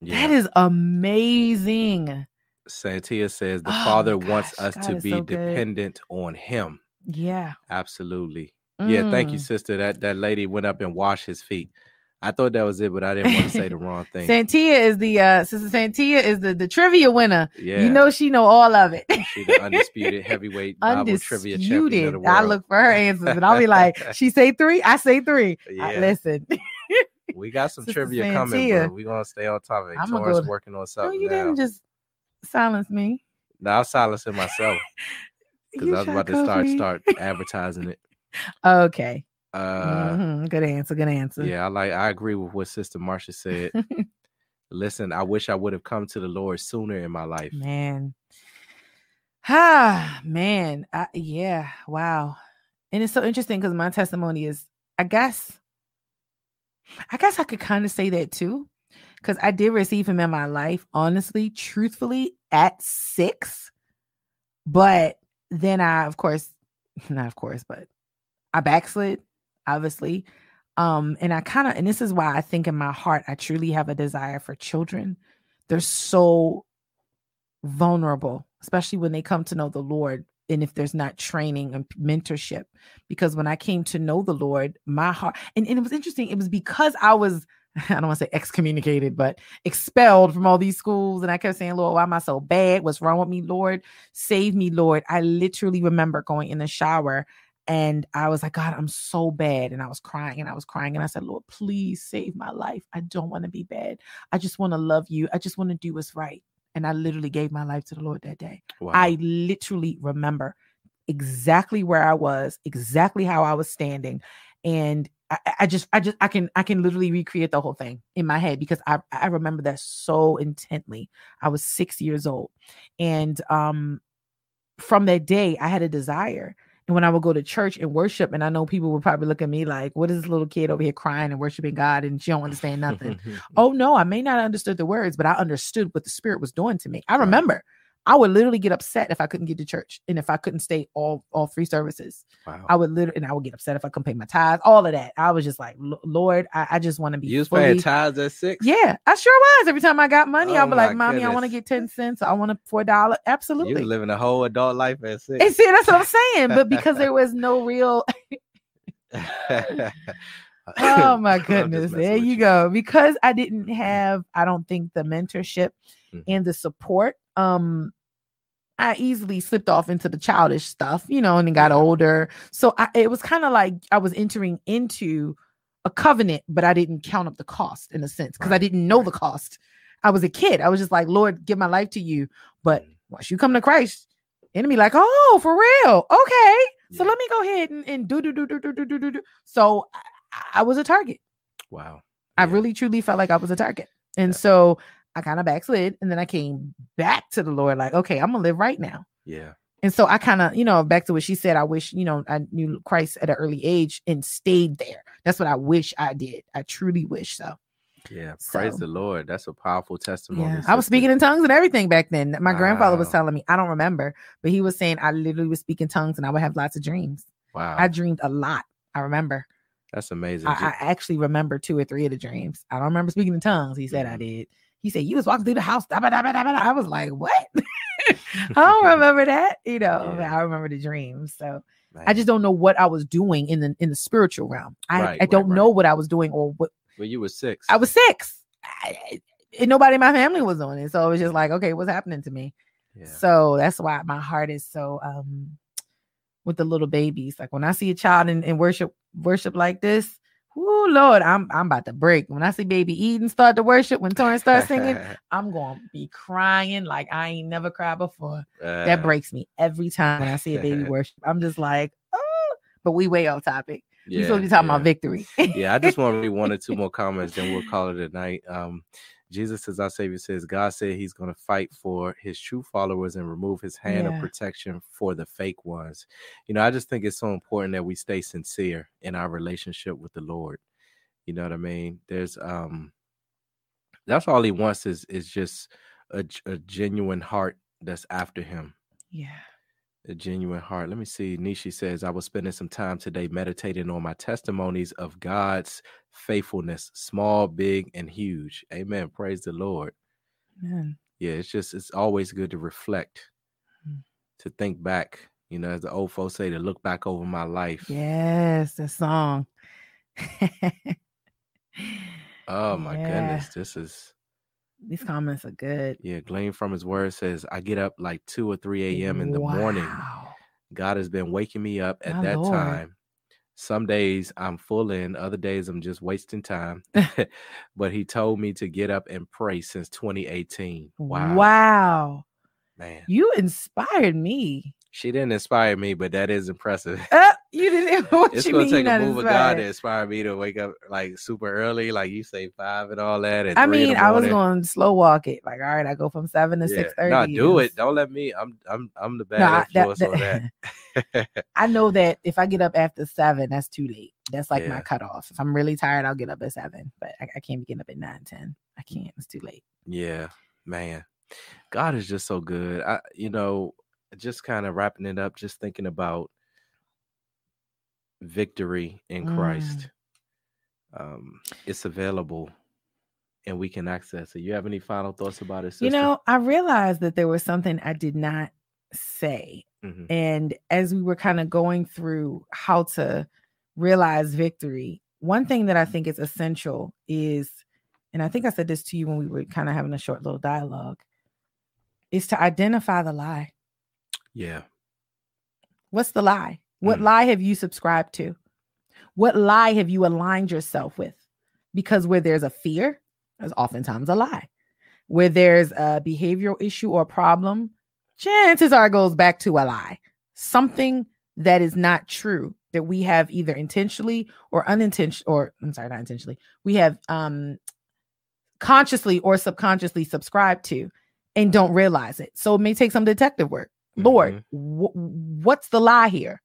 yeah. that is amazing. Santia says the Oh Father wants us God to be so good. dependent on Him. Yeah. Absolutely. Yeah, thank you, Mm. sister. That that lady went up and washed his feet. I thought that was it, but I didn't want to say the wrong thing. Santia is the uh sister Santia is the, the trivia winner. yeah, You know she know all of it. she the undisputed heavyweight Bible trivia champion of Undisputed. the world. I look for her answers and I'll be like, she say three, I say three. I- Yeah. listen. we got some Sister trivia coming, Santia. bro. We gonna stay on topic. I'ma go- working on no, you now. didn't just silence me. Now I'm silencing myself because I was about to start me. start advertising it. Okay. Uh, Mhm, Good answer. Good answer. yeah, I like. I agree with what Sister Marsha said. Listen, I wish I would have come to the Lord sooner in my life. Man. Ah, man. I, yeah. Wow. And it's so interesting because my testimony is, I guess, I guess I could kind of say that too. Because I did receive him in my life, honestly, truthfully, at six. But then I, of course, not of course, but I backslid, obviously. Um, and I kind of, and this is why I think in my heart, I truly have a desire for children. They're so vulnerable, especially when they come to know the Lord. And if there's not training and mentorship, because when I came to know the Lord, my heart, and, and it was interesting, it was because I was, I don't want to say excommunicated, but expelled from all these schools. And I kept saying, Lord, why am I so bad? What's wrong with me, Lord? Save me, Lord. I literally remember going in the shower and I was like, God, I'm so bad. And I was crying and I was crying. And I said, Lord, please save my life. I don't want to be bad. I just want to love you. I just want to do what's right. And I literally gave my life to the Lord that day. Wow. I literally remember exactly where I was, exactly how I was standing. And I, I just, I just, I can, I can literally recreate the whole thing in my head because I, I remember that so intently. I was six years old. And um, from that day, I had a desire. And when I would go to church and worship, and I know people would probably look at me like, "What is this little kid over here crying and worshiping God, and she don't understand nothing?" oh no, I may not have understood the words, but I understood what the Spirit was doing to me. I Right. I would literally get upset if I couldn't get to church and if I couldn't stay all all three services. wow. I would literally, and I would get upset if I couldn't pay my tithes. All of that. I was just like, Lord, I, I just want to be. you was fully- paying tithes at six? Yeah, I sure was. Every time I got money, Oh I'd be like, my "Mommy, I want to get ten cents. I want a four dollar." You Absolutely. was living a whole adult life at six. And see, that's what I'm saying. But because there was no real, oh my goodness, there you go. Because I didn't have, I don't think the mentorship Mhm. and the support. Um, I easily slipped off into the childish stuff, you know, and then got older. So I, it was kind of like I was entering into a covenant, but I didn't count up the cost in a sense because right. I didn't know the cost. I was a kid. I was just like, Lord, give my life to you. But mm. once you come to Christ, enemy like, oh, for real. Okay. Yeah. So let me go ahead and, and do, do, do, do, do, do, do, do. So I, I was a target. Wow. I yeah. really, truly felt like I was a target. And yeah. so I kind of backslid and then I came back to the Lord, like, okay, I'm gonna live right now. Yeah. And so I kind of, you know, back to what she said, I wish, you know, I knew Christ at an early age and stayed there. That's what I wish I did. I truly wish so. Yeah. Praise So- the Lord. That's a powerful testimony. Yeah. I was speaking in tongues and everything back then. My grandfather was telling me, I don't remember, but he was saying I literally was speaking tongues and I would have lots of dreams. Wow. I dreamed a lot. I remember. That's amazing. I, I actually remember two or three of the dreams. I don't remember speaking in tongues. He said I Mhm. did. He said you was walking through the house. da, ba, da, ba, da. I was like, what? I don't remember that. You know, Yeah. I remember the dreams. So I just don't know what I was doing in the in the spiritual realm. I, Right, I don't right. know what I was doing or what Well, you were six. I was six. I, and nobody in my family was doing it. So it was just like, okay, what's happening to me? Yeah. So that's why my heart is so um with the little babies. Like when I see a child in, in worship worship like this, oh Lord, I'm I'm about to break. When I see baby Eden start to worship, when Torrance starts singing, I'm gonna be crying like I ain't never cried before. That Uh, breaks me every time when I see a baby worship. I'm just like, oh, but we way off topic. we yeah, supposed to be talking yeah. about victory. yeah, I just want to read one or two more comments, then we'll call it a night. Um, Jesus, as our Savior says, God said He's going to fight for His true followers and remove His hand Yeah. of protection for the fake ones. You know, I just think it's so important that we stay sincere in our relationship with the Lord. You know what I mean? There's um, that's all He wants is is just a, a genuine heart that's after Him yeah. A genuine heart. Let me see. Nishi says, I was spending some time today meditating on my testimonies of God's faithfulness, small, big, and huge. Amen. Praise the Lord. Man. Yeah, it's just, it's always good to reflect, Mm. to think back. You know, as the old folks say, to look back over my life. Yes, the song. Oh my Yeah. goodness. This is, These comments are good. yeah, glean from his word says, I get up like 2 or 3 a.m. in the morning. God has been waking me up at My that Lord. time. Some days I'm full in, other days I'm just wasting time. but he told me to get up and pray since 2018. Wow. Wow. Man. You inspired me. She didn't inspire me, but that is impressive. Uh, you didn't. What it's you gonna mean take a move of God to inspire me to wake up like super early, like you say five and all that. And I mean, I was going to slow walk it. Like, all right, I go from seven to Yeah. six thirty. No, do it. Don't let me. I'm I'm I'm the bad No, I, that, influence on that. that- I know that if I get up after seven, that's too late. That's like my cutoff. If I'm really tired, I'll get up at seven, but I, I can't be getting up at nine, ten. I can't. It's too late. Yeah, man. God is just so good. I you know, just kind of wrapping it up, just thinking about victory in Mm. Christ. Um, it's available and we can access it. You have any final thoughts about it, sister? You know, I realized that there was something I did not say. Mhm. And as we were kind of going through how to realize victory, one thing that I think is essential is, and I think I said this to you when we were kind of having a short little dialogue, is to identify the lie. yeah, What's the lie? What Mm. lie have you subscribed to? What lie have you aligned yourself with? Because where there's a fear, there's oftentimes a lie. Where there's a behavioral issue or problem, chances are it goes back to a lie. Something that is not true that we have either intentionally or unintentionally, or I'm sorry, not intentionally, we have um consciously or subconsciously subscribed to and don't realize it. So it may take some detective work. Lord, Mhm. wh- what's the lie here?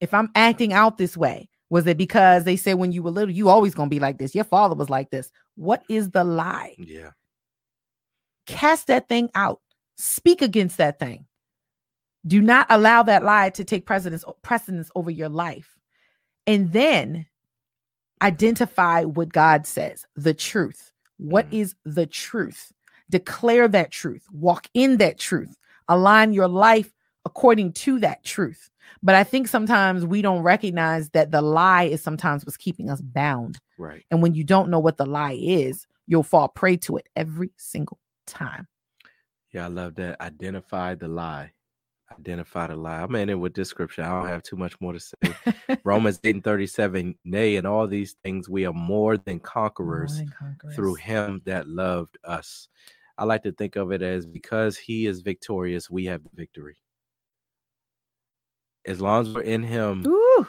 If I'm acting out this way, was it because they said when you were little, you always gonna be like this? Your father was like this. What is the lie? Yeah. Cast that thing out. Speak against that thing. Do not allow that lie to take precedence precedence over your life. And then identify what God says, the truth. What Mhm. is the truth? Declare that truth. Walk in that truth. Align your life according to that truth. But I think sometimes we don't recognize that the lie is sometimes what's keeping us bound. Right. And when you don't know what the lie is, you'll fall prey to it every single time. Yeah, I love that. Identify the lie. Identify the lie. I'm in it with this scripture. I don't have too much more to say. Romans 8 and 37. Nay, in all these things we are more than conquerors More than conquerors. through him that loved us. I like to think of it as because he is victorious, we have the victory. As long as we're in him, Ooh,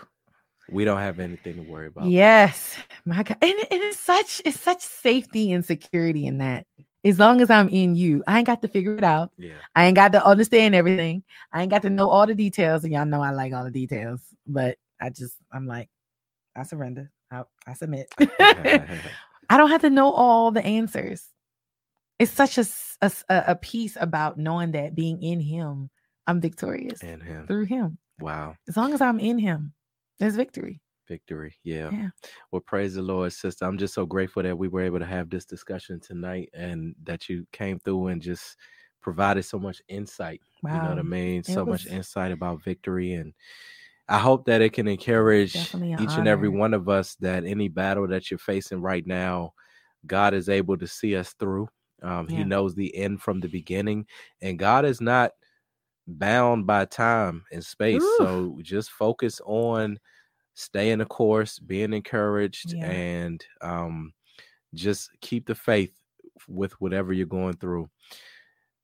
we don't have anything to worry about. yes, my God, and, and it's such it's such safety and security in that. As long as I'm in you, I ain't got to figure it out. Yeah. I ain't got to understand everything. I ain't got to know all the details, and y'all know I like all the details. But I just I'm like, I surrender. I, I submit. I don't have to know all the answers. It's such a a piece about knowing that being in Him, I'm victorious and him. through Him. Wow. As long as I'm in Him, there's victory. Victory. Yeah. Yeah. Well, praise the Lord, sister. I'm just so grateful that we were able to have this discussion tonight and that you came through and just provided so much insight. Wow. You know what I mean? It So much insight about victory. And I hope that it can encourage an each and every one of us that any battle that you're facing right now, God is able to see us through. Um, He knows the end from the beginning, and God is not bound by time and space. Ooh. So just focus on staying the course, being encouraged, Yeah. and um, just keep the faith with whatever you're going through.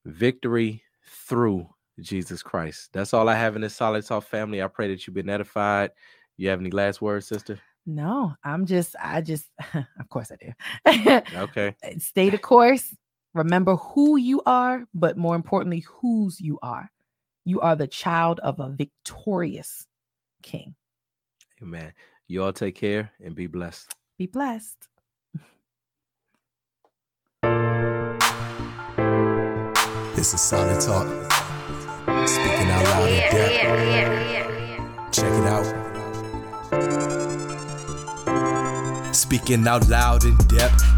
Victory through Jesus Christ. That's all I have in this solid talk family. I pray that you've been edified. You have any last words, sister? No, I'm just, I just, of course I do. Okay. Stay the course. Remember who you are, but more importantly, whose you are. You are the child of a victorious king. Amen. You all take care and be blessed. Be blessed. This is Solid Talk. Speaking out loud in depth. Check it out. Speaking out loud in depth.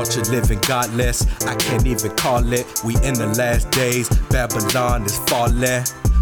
Culture living godless, I can't even call it. We in the last days, Babylon is falling.